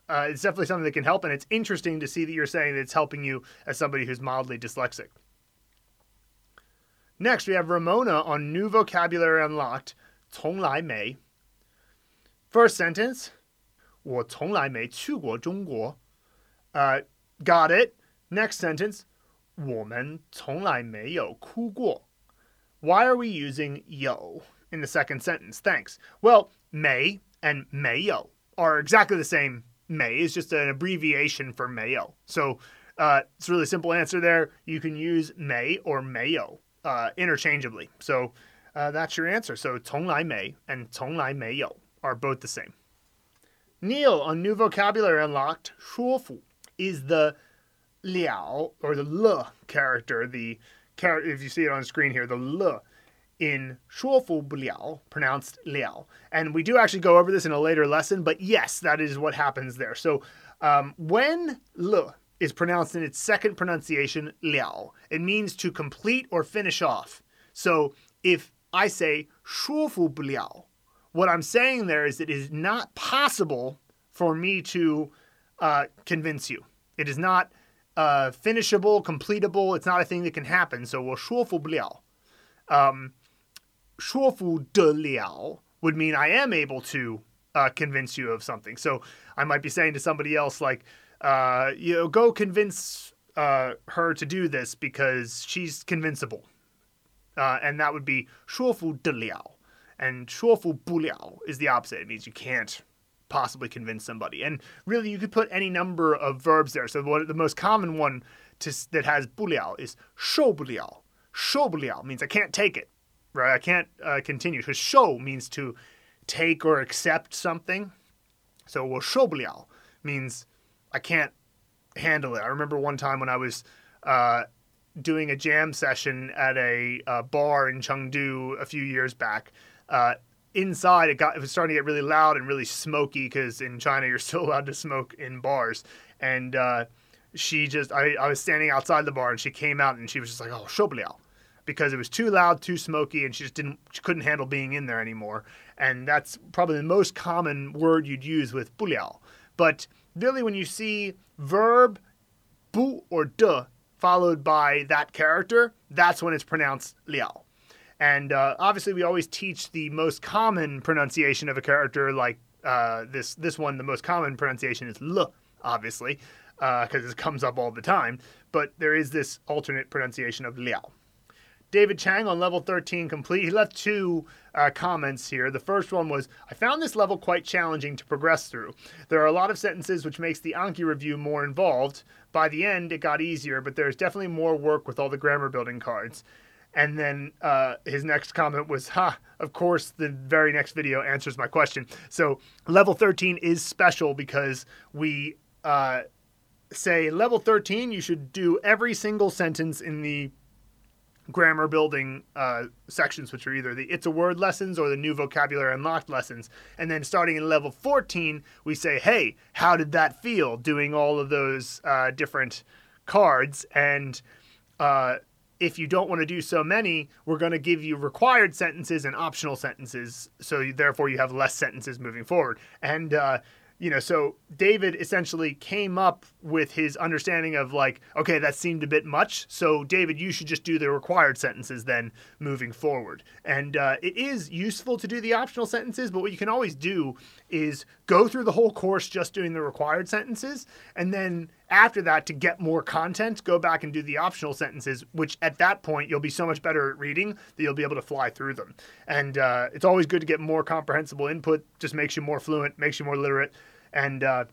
uh, it's definitely something that can help, and it's interesting to see that you're saying that it's helping you as somebody who's mildly dyslexic. Next, we have Ramona on New Vocabulary Unlocked, 从来没. First sentence, 我从来没去过中国. Uh, got it. Next sentence, 我们从来没有哭过. Why are we using yo in the second sentence? Thanks. Well, may and mayo are exactly the same. May is just an abbreviation for mayo. So uh, it's a really simple answer there. You can use may or mayo uh, interchangeably. So uh, that's your answer. So 从来没 and 从来没有 are both the same. Neil on New Vocabulary Unlocked, 说服 is the liao or the le character, the character if you see it on screen here, the le in 说服不了, pronounced liao. And we do actually go over this in a later lesson, but yes, that is what happens there. So um, when le is pronounced in its second pronunciation, liao. It means to complete or finish off. So if I say 说服不了, what I'm saying there is it is not possible for me to uh, convince you. It is not uh, finishable, completable. It's not a thing that can happen. So 我说服不了. Um, de liáo" would mean I am able to uh, convince you of something. So I might be saying to somebody else like, uh, you know, go convince uh, her to do this because she's convincible. Uh, and that would be shuofu de liao. And shuofu bu liao is the opposite. It means you can't possibly convince somebody. And really, you could put any number of verbs there. So the, most common one to, that has bu liao is shou bu liao. Shou bu liao means I can't take it, right? I can't uh, continue. Because shou means to take or accept something. So well, shou bu liao means I can't handle it. I remember one time when I was uh, doing a jam session at a, a, bar in Chengdu a few years back. Uh, inside, it got it was starting to get really loud and really smoky because in China you're still allowed to smoke in bars. And uh, she just, I, I was standing outside the bar and she came out and she was just like, "Oh, 受不了," because it was too loud, too smoky, and she just didn't, she couldn't handle being in there anymore. And that's probably the most common word you'd use with 不了. But really, when you see verb bu or de followed by that character, that's when it's pronounced liao. And uh, obviously, we always teach the most common pronunciation of a character, like uh, this. This one, the most common pronunciation is l, obviously, because uh, it comes up all the time. But there is this alternate pronunciation of liao. David Chang on level 13 complete. He left two uh, comments here. The first one was, I found this level quite challenging to progress through. There are a lot of sentences which makes the Anki review more involved. By the end, it got easier, but there's definitely more work with all the grammar building cards. And then uh, his next comment was, "Ha! Of course, the very next video answers my question." So level 13 is special because we uh, say level 13, you should do every single sentence in the grammar building uh, sections, which are either the It's a Word lessons or the New Vocabulary Unlocked lessons. And then starting in level 14, we say, hey, how did that feel doing all of those uh, different cards? And uh, if you don't want to do so many, we're going to give you required sentences and optional sentences. So therefore, you have less sentences moving forward. And uh, you know, so David essentially came up with his understanding of like, okay, that seemed a bit much. So David, you should just do the required sentences then moving forward. And uh, it is useful to do the optional sentences, but what you can always do is go through the whole course just doing the required sentences, and then after that, to get more content, go back and do the optional sentences, which at that point you'll be so much better at reading that you'll be able to fly through them. And uh, it's always good to get more comprehensible input, just makes you more fluent, makes you more literate And uh,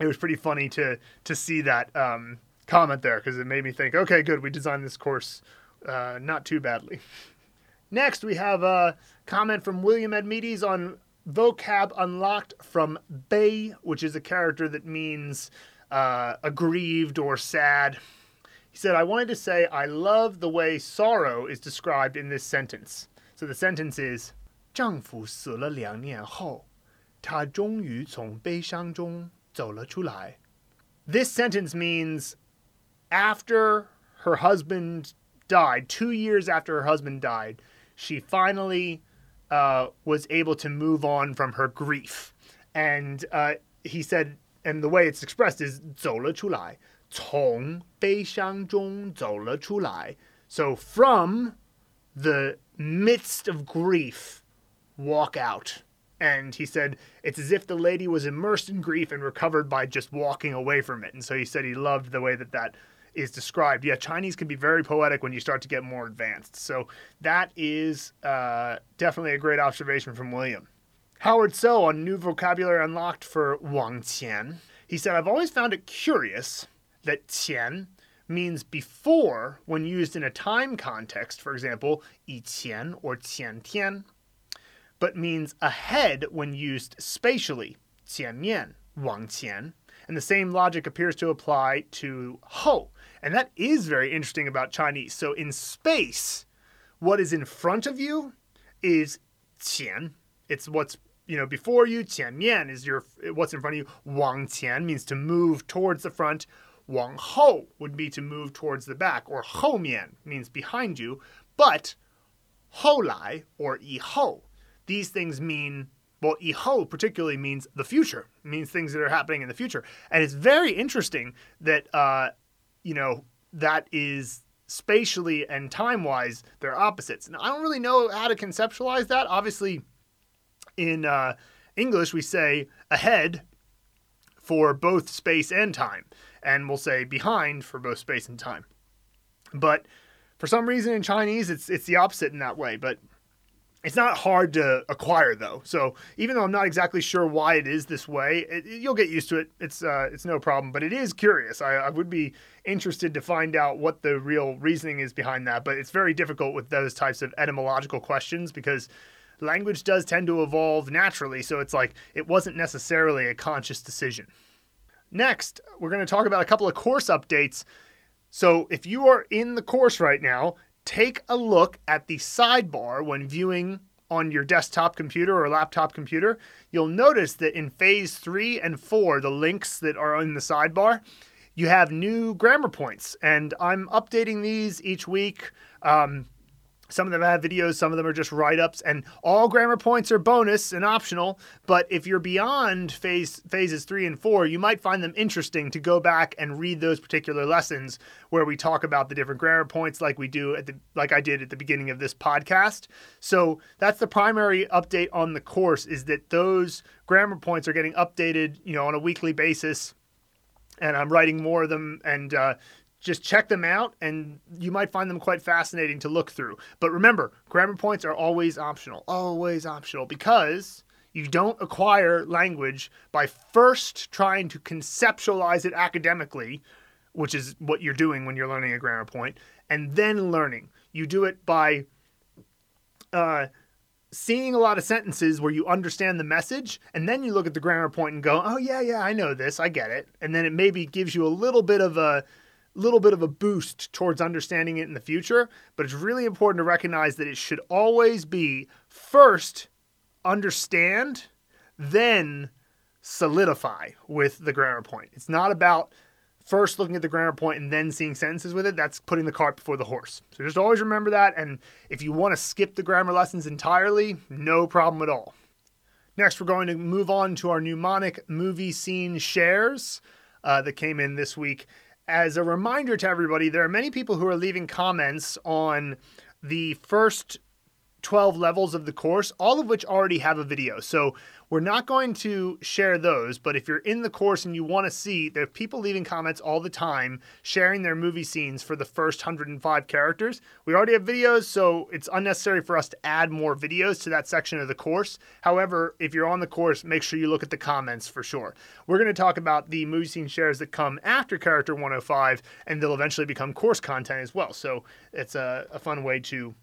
it was pretty funny to to see that um, comment there because it made me think, okay, good, we designed this course uh, not too badly. Next, we have a comment from William Edmeades on vocab unlocked from Bay, which is a character that means uh, aggrieved or sad. He said, I wanted to say I love the way sorrow is described in this sentence. So the sentence is, 丈夫死了两年后， 她终于从悲伤中走了出来. This sentence means after her husband died, two years after her husband died, she finally uh, was able to move on from her grief. And uh, he said and the way it's expressed is 走了出来，从悲伤中走了出来. So from the midst of grief, walk out. and he said it's as if the lady was immersed in grief and recovered by just walking away from it. And so he said he loved the way that that is described. Yeah chinese can be very poetic when you start to get more advanced. So that is uh, definitely a great observation from william. Howard so on new vocabulary unlocked for wang qian. He said i've always found it curious that qian means before when used in a time context for example yi qian or qian tian but means ahead when used spatially, 前面,往前. And the same logic appears to apply to ho. And that is very interesting about Chinese. So in space, what is in front of you is 前. It's what's you know, before you, 前面 is your what's in front of you. 往前 means to move towards the front. 往后 would be to move towards the back, or 后面 means behind you. But 后来 or 以后, these things mean well, 以后 particularly means the future, means things that are happening in the future. And it's very interesting that, uh, you know, that is spatially and time wise, they're opposites. And I don't really know how to conceptualize that. Obviously, in uh, English, we say ahead for both space and time, and we'll say behind for both space and time. But for some reason in Chinese, it's it's the opposite in that way. But it's not hard to acquire though. So even though I'm not exactly sure why it is this way, it, you'll get used to it. It's uh, it's no problem. But it is curious. I, I would be interested to find out what the real reasoning is behind that. But it's very difficult with those types of etymological questions because language does tend to evolve naturally, so it's like it wasn't necessarily a conscious decision. Next, we're going to talk about a couple of course updates. So, if you are in the course right now, take a look at the sidebar when viewing on your desktop computer or laptop computer. You'll notice that in phase three and four, the links that are in the sidebar, you have new grammar points, and I'm updating these each week. Um, some of them have videos, some of them are just write ups, and all grammar points are bonus and optional. But if you're beyond phase phases three and four, you might find them interesting to go back and read those particular lessons where we talk about the different grammar points, like we do at the like I did at the beginning of this podcast. So that's the primary update on the course is that those grammar points are getting updated, you know, on a weekly basis and I'm writing more of them and uh, just check them out and you might find them quite fascinating to look through. But remember, grammar points are always optional, always optional because you don't acquire language by first trying to conceptualize it academically, which is what you're doing when you're learning a grammar point, and then learning. you do it by uh, seeing a lot of sentences where you understand the message, and then you look at the grammar point and go, "Oh yeah, yeah, I know this, I get it," and then it maybe gives you a little bit of a little bit of a boost towards understanding it in the future. But it's really important to recognize that it should always be first understand, then solidify with the grammar point. It's not about first looking at the grammar point and then seeing sentences with it, that's putting the cart before the horse. So just always remember that. And if you want to skip the grammar lessons entirely, no problem at all. Next, we're going to move on to our mnemonic movie scene shares uh, that came in this week. As a reminder to everybody, there are many people who are leaving comments on the first 12 levels of the course, all of which already have a video. So we're not going to share those, but if you're in the course and you want to see, there are people leaving comments all the time sharing their movie scenes for the first 105 characters. We already have videos, so it's unnecessary for us to add more videos to that section of the course. However, if you're on the course, make sure you look at the comments for sure. We're going to talk about the movie scene shares that come after character 105, and they'll eventually become course content as well. So it's a, a fun way to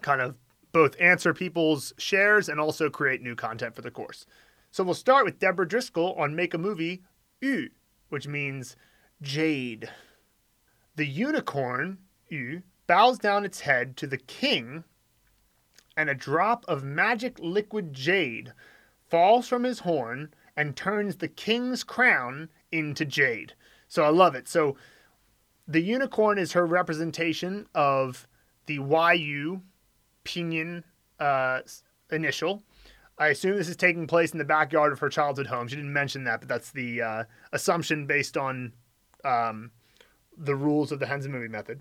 kind of both answer people's shares and also create new content for the course. So we'll start with Deborah Driscoll on Make a Movie U, which means jade. The unicorn, U, bows down its head to the king, and a drop of magic liquid jade falls from his horn and turns the king's crown into jade. So I love it. So the unicorn is her representation of the YU Uh, initial. I assume this is taking place in the backyard of her childhood home. She didn't mention that, but that's the uh, assumption based on um, the rules of the Hanzi movie method.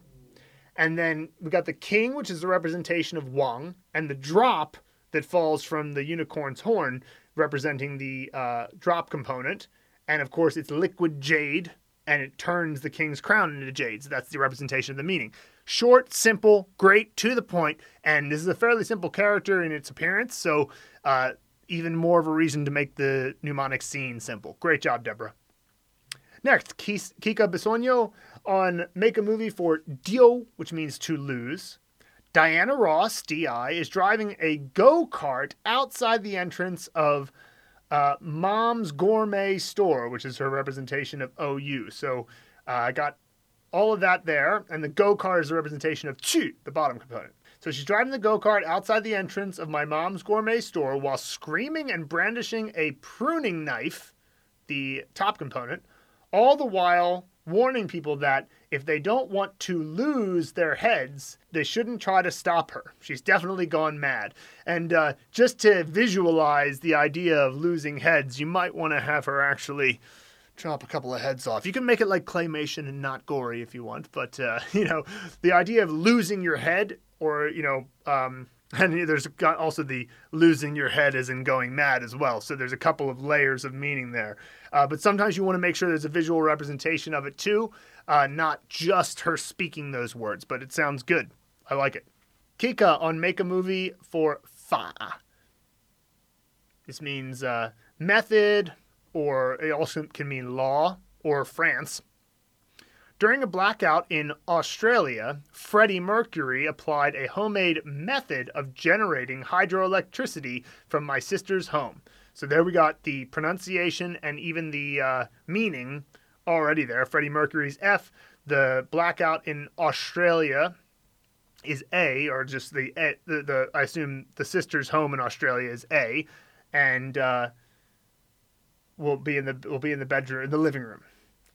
And then we got the king, which is the representation of Wang, and the drop that falls from the unicorn's horn, representing the uh, drop component. And of course, it's liquid jade, and it turns the king's crown into jade. So that's the representation of the meaning. Short, simple, great, to the point, and this is a fairly simple character in its appearance, so uh, even more of a reason to make the mnemonic scene simple. Great job, Deborah. Next, Kika Bisogno on Make a Movie for Dio, which means to lose. Diana Ross, DI, is driving a go kart outside the entrance of uh, Mom's Gourmet Store, which is her representation of OU. So uh, I got all of that there, and the go kart is a representation of Chu, the bottom component. So she's driving the go kart outside the entrance of my mom's gourmet store while screaming and brandishing a pruning knife, the top component, all the while warning people that if they don't want to lose their heads, they shouldn't try to stop her. She's definitely gone mad. And uh, just to visualize the idea of losing heads, you might want to have her actually chop a couple of heads off. You can make it like claymation and not gory if you want, but uh, you know, the idea of losing your head or you know, um, and there's also the losing your head as in going mad as well. So there's a couple of layers of meaning there. Uh, but sometimes you want to make sure there's a visual representation of it too, uh, not just her speaking those words. But it sounds good. I like it. Kika on Make a Movie for Fa. This means uh, method, or it also can mean law or France. During a blackout in Australia, Freddie Mercury applied a homemade method of generating hydroelectricity from my sister's home. So there we got the pronunciation and even the uh, meaning already there. Freddie Mercury's F. The blackout in Australia is A, or just the, the, the I assume the sister's home in Australia is A, and uh, will be in the will be in the bedroom in the living room.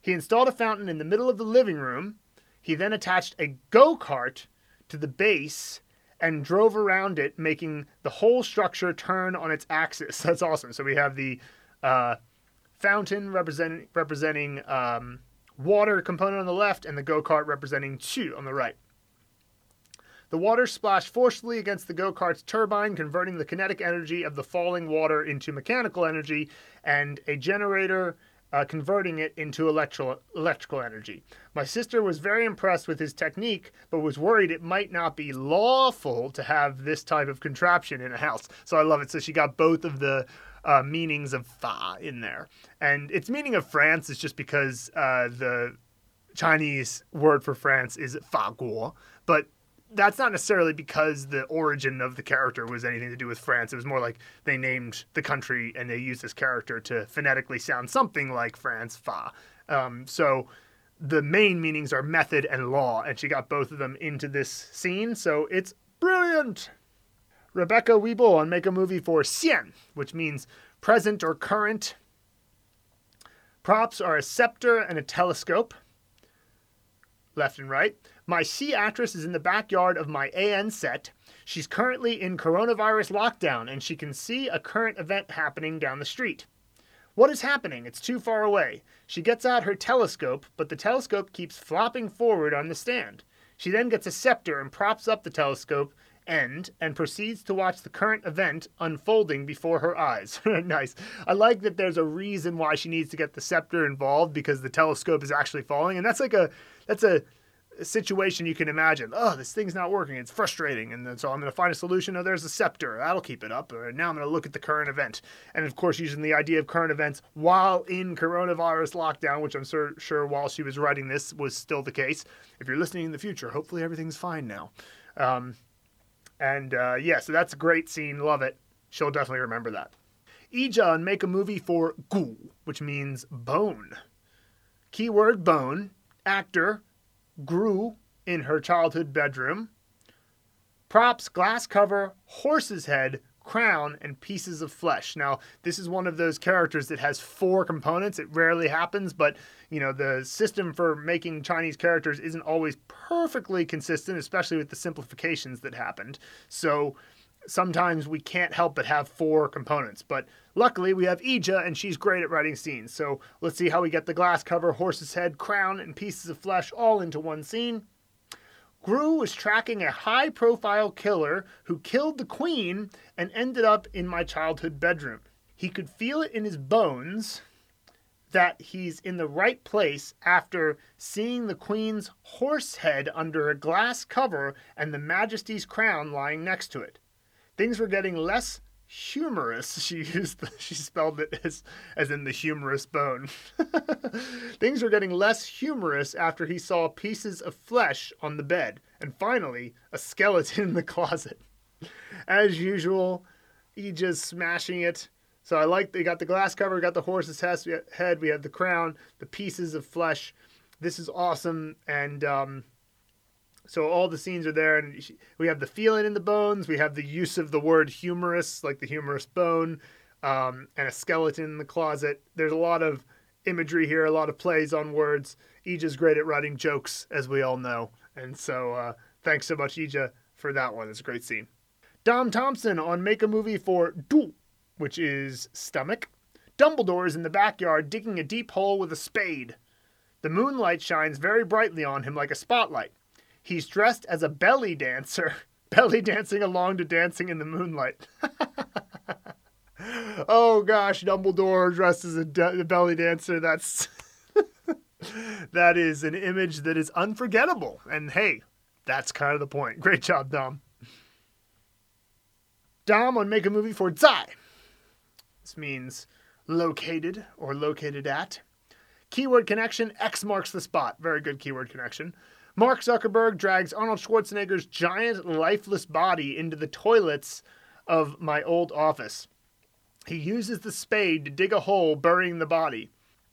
He installed a fountain in the middle of the living room. He then attached a go-kart to the base and drove around it, making the whole structure turn on its axis. That's awesome. So we have the uh, fountain representing representing um, water component on the left, and the go-kart representing chu on the right. The water splashed forcefully against the go kart's turbine, converting the kinetic energy of the falling water into mechanical energy, and a generator uh, converting it into electro- electrical energy. My sister was very impressed with his technique, but was worried it might not be lawful to have this type of contraption in a house. So I love it. So she got both of the uh, meanings of fa in there. And its meaning of France is just because uh, the Chinese word for France is fa guo, but that's not necessarily because the origin of the character was anything to do with France. It was more like they named the country and they used this character to phonetically sound something like France fa. Um, so the main meanings are method and law, and she got both of them into this scene. So it's brilliant. Rebecca Weeble on Make a Movie for Xian, which means present or current. Props are a scepter and a telescope, left and right. My C actress is in the backyard of my AN set. She's currently in coronavirus lockdown and she can see a current event happening down the street. What is happening? It's too far away. She gets out her telescope, but the telescope keeps flopping forward on the stand. She then gets a scepter and props up the telescope end and proceeds to watch the current event unfolding before her eyes. nice. I like that there's a reason why she needs to get the scepter involved because the telescope is actually falling and that's like a that's a situation you can imagine. Oh, this thing's not working. It's frustrating. And then, so I'm going to find a solution. Oh, there's a scepter. That'll keep it up. And now I'm going to look at the current event. And of course, using the idea of current events while in coronavirus lockdown, which I'm sur- sure while she was writing this was still the case. If you're listening in the future, hopefully everything's fine now. Um, and uh, yeah, so that's a great scene. Love it. She'll definitely remember that. And make a movie for Gu, which means bone. Keyword bone. Actor Gru in her childhood bedroom. Props, glass cover, horse's head, crown, and pieces of flesh. Now, this is one of those characters that has four components. It rarely happens, but you know, the system for making Chinese characters isn't always perfectly consistent, especially with the simplifications that happened. So sometimes we can't help but have four components. But luckily, we have Ija, and she's great at writing scenes. So let's see how we get the glass cover, horse's head, crown, and pieces of flesh all into one scene. Gru was tracking a high profile killer who killed the queen and ended up in my childhood bedroom. He could feel it in his bones that he's in the right place after seeing the queen's horse head under a glass cover and the majesty's crown lying next to it things were getting less humorous. She used the, she spelled it as as in the humorous bone. things were getting less humorous after he saw pieces of flesh on the bed and finally a skeleton in the closet. As usual, he just smashing it. So I like they got the glass cover, got the horse's head, we have the crown, the pieces of flesh. This is awesome and um, so all the scenes are there, and we have the feeling in the bones. We have the use of the word humorous, like the humorous bone, um, and a skeleton in the closet. There's a lot of imagery here, a lot of plays on words. Ija's great at writing jokes, as we all know, and so uh, thanks so much, Ija, for that one. It's a great scene. Dom Thompson on Make a Movie for Du, which is stomach. Dumbledore is in the backyard digging a deep hole with a spade. The moonlight shines very brightly on him like a spotlight. He's dressed as a belly dancer, belly dancing along to Dancing in the Moonlight. oh gosh, Dumbledore dressed as a, de- belly dancer. That's that is an image that is unforgettable. And hey, that's kind of the point. Great job, Dom. Dom on Make a Movie for Zai. This means located or located at. Keyword connection, X marks the spot. Very good keyword connection. Mark Zuckerberg drags Arnold Schwarzenegger's giant, lifeless body into the toilets of my old office. He uses the spade to dig a hole, burying the body.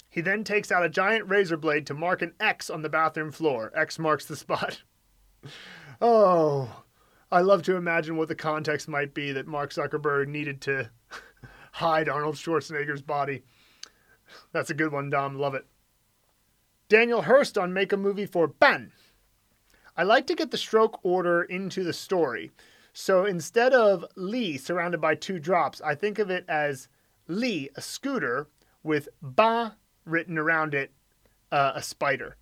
He then takes out a giant razor blade to mark an X on the bathroom floor. X marks the spot. oh, I love to imagine what the context might be that Mark Zuckerberg needed to hide Arnold Schwarzenegger's body. That's a good one, Dom. Love it. Daniel Hurst on Make a Movie for Ben. I like to get the stroke order into the story. So instead of Li surrounded by two drops, I think of it as Li, a scooter, with Ba written around it, uh, a spider.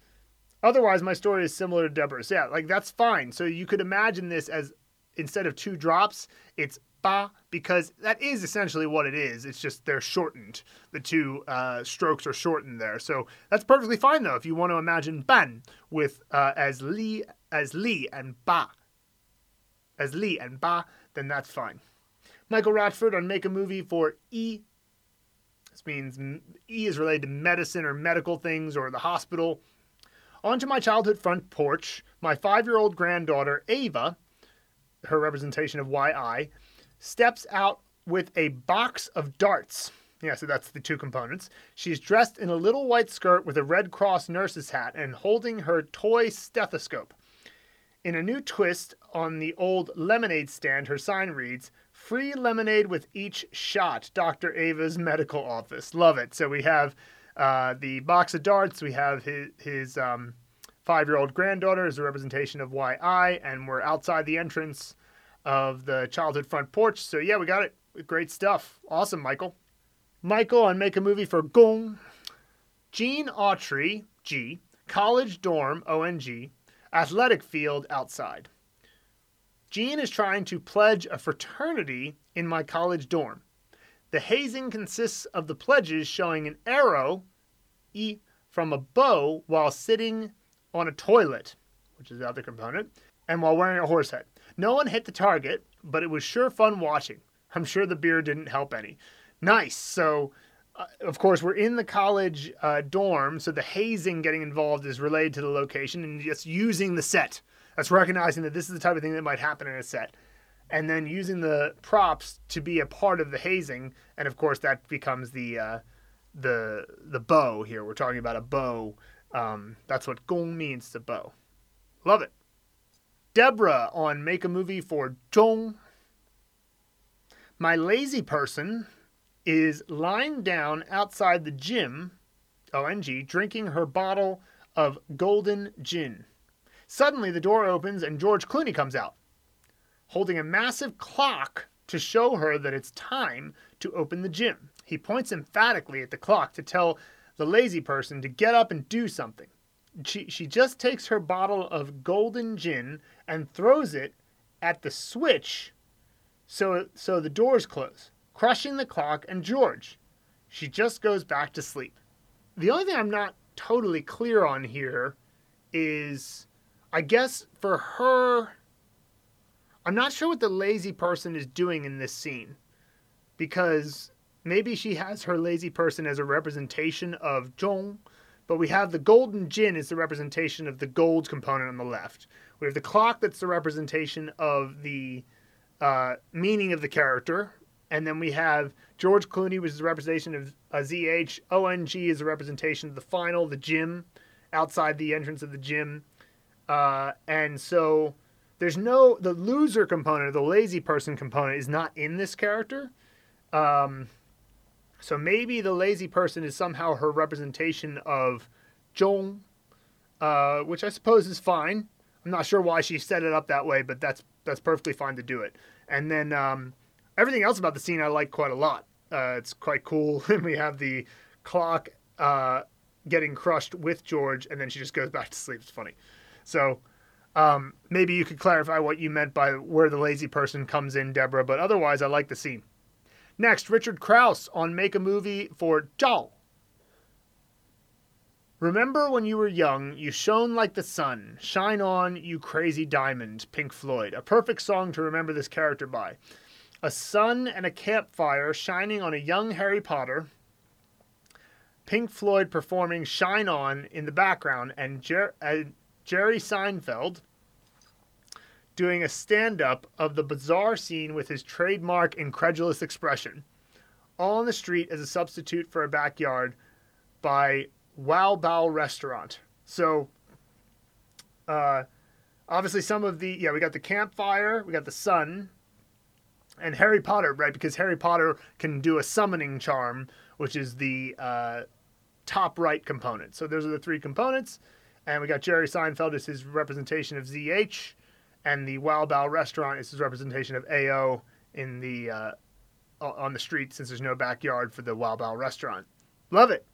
Otherwise, my story is similar to Deborah's. Yeah, like that's fine. So you could imagine this as instead of two drops, it's ba because that is essentially what it is. It's just they're shortened. The two uh, strokes are shortened there. So that's perfectly fine though. If you want to imagine ban with uh, as li as li and ba as li and ba, then that's fine. Michael Ratford on Make a Movie for E. This means E is related to medicine or medical things or the hospital. Onto my childhood front porch, my five year old granddaughter, Ava, her representation of YI, steps out with a box of darts. Yeah, so that's the two components. She's dressed in a little white skirt with a Red Cross nurse's hat and holding her toy stethoscope. In a new twist on the old lemonade stand, her sign reads, Free lemonade with each shot, Dr. Ava's medical office. Love it. So we have uh, the box of darts, we have his, his um, five year old granddaughter as a representation of YI, and we're outside the entrance of the childhood front porch. So yeah, we got it. Great stuff. Awesome, Michael. Michael on Make a Movie for Gong. Gene Autry, G. College dorm, ONG. Athletic field outside. Gene is trying to pledge a fraternity in my college dorm. The hazing consists of the pledges showing an arrow, E, from a bow while sitting on a toilet, which is the other component, and while wearing a horse head. No one hit the target, but it was sure fun watching. I'm sure the beer didn't help any. Nice. So, uh, of course, we're in the college uh, dorm, so the hazing getting involved is related to the location and just using the set. That's recognizing that this is the type of thing that might happen in a set. And then using the props to be a part of the hazing, and of course that becomes the uh, the the bow here. We're talking about a bow. Um, that's what gong means to bow. Love it. Deborah on Make a Movie for Zhong. My lazy person is lying down outside the gym, ONG, drinking her bottle of golden gin. Suddenly, the door opens and George Clooney comes out, holding a massive clock to show her that it's time to open the gym. He points emphatically at the clock to tell the lazy person to get up and do something. She, she just takes her bottle of golden gin and throws it at the switch so, so the doors close, crushing the clock and George. She just goes back to sleep. The only thing I'm not totally clear on here is I guess for her, I'm not sure what the lazy person is doing in this scene because maybe she has her lazy person as a representation of Zhong, but we have the golden gin as the representation of the gold component on the left. We have the clock that's the representation of the uh, meaning of the character. And then we have George Clooney, which is the representation of a ZH. ONG is a representation of the final, the gym, outside the entrance of the gym. Uh, and so there's no, the loser component, the lazy person component is not in this character. Um, so maybe the lazy person is somehow her representation of Zhong, uh, which I suppose is fine. I'm not sure why she set it up that way, but that's that's perfectly fine to do it. And then um, everything else about the scene I like quite a lot. Uh, it's quite cool. and we have the clock uh, getting crushed with George, and then she just goes back to sleep. It's funny. So um, maybe you could clarify what you meant by where the lazy person comes in, Deborah. But otherwise, I like the scene. Next, Richard Krause on Make a Movie for Zhao. Remember when you were young, you shone like the sun. Shine on, you crazy diamond, Pink Floyd. A perfect song to remember this character by. A sun and a campfire shining on a young Harry Potter. Pink Floyd performing Shine On in the background, and Jer- uh, Jerry Seinfeld doing a stand up of the bizarre scene with his trademark incredulous expression. All on the street as a substitute for a backyard by Wow Bao restaurant. So, uh, obviously, some of the yeah, we got the campfire, we got the sun, and Harry Potter, right? Because Harry Potter can do a summoning charm, which is the uh, top right component. So those are the three components, and we got Jerry Seinfeld as his representation of ZH, and the Wow Bao restaurant is his representation of AO in the uh, on the street since there's no backyard for the Wow Bao restaurant. Love it.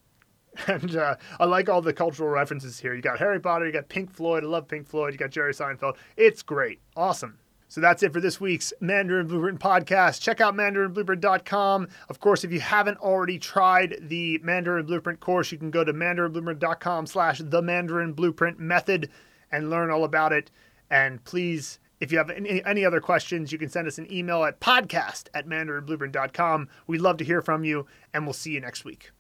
And uh, I like all the cultural references here. You got Harry Potter, you got Pink Floyd. I love Pink Floyd. You got Jerry Seinfeld. It's great. Awesome. So that's it for this week's Mandarin Blueprint podcast. Check out mandarinblueprint.com. Of course, if you haven't already tried the Mandarin Blueprint course, you can go to mandarinblueprint.com slash the Mandarin Blueprint method and learn all about it. And please, if you have any, any other questions, you can send us an email at podcast at mandarinblueprint.com. We'd love to hear from you, and we'll see you next week.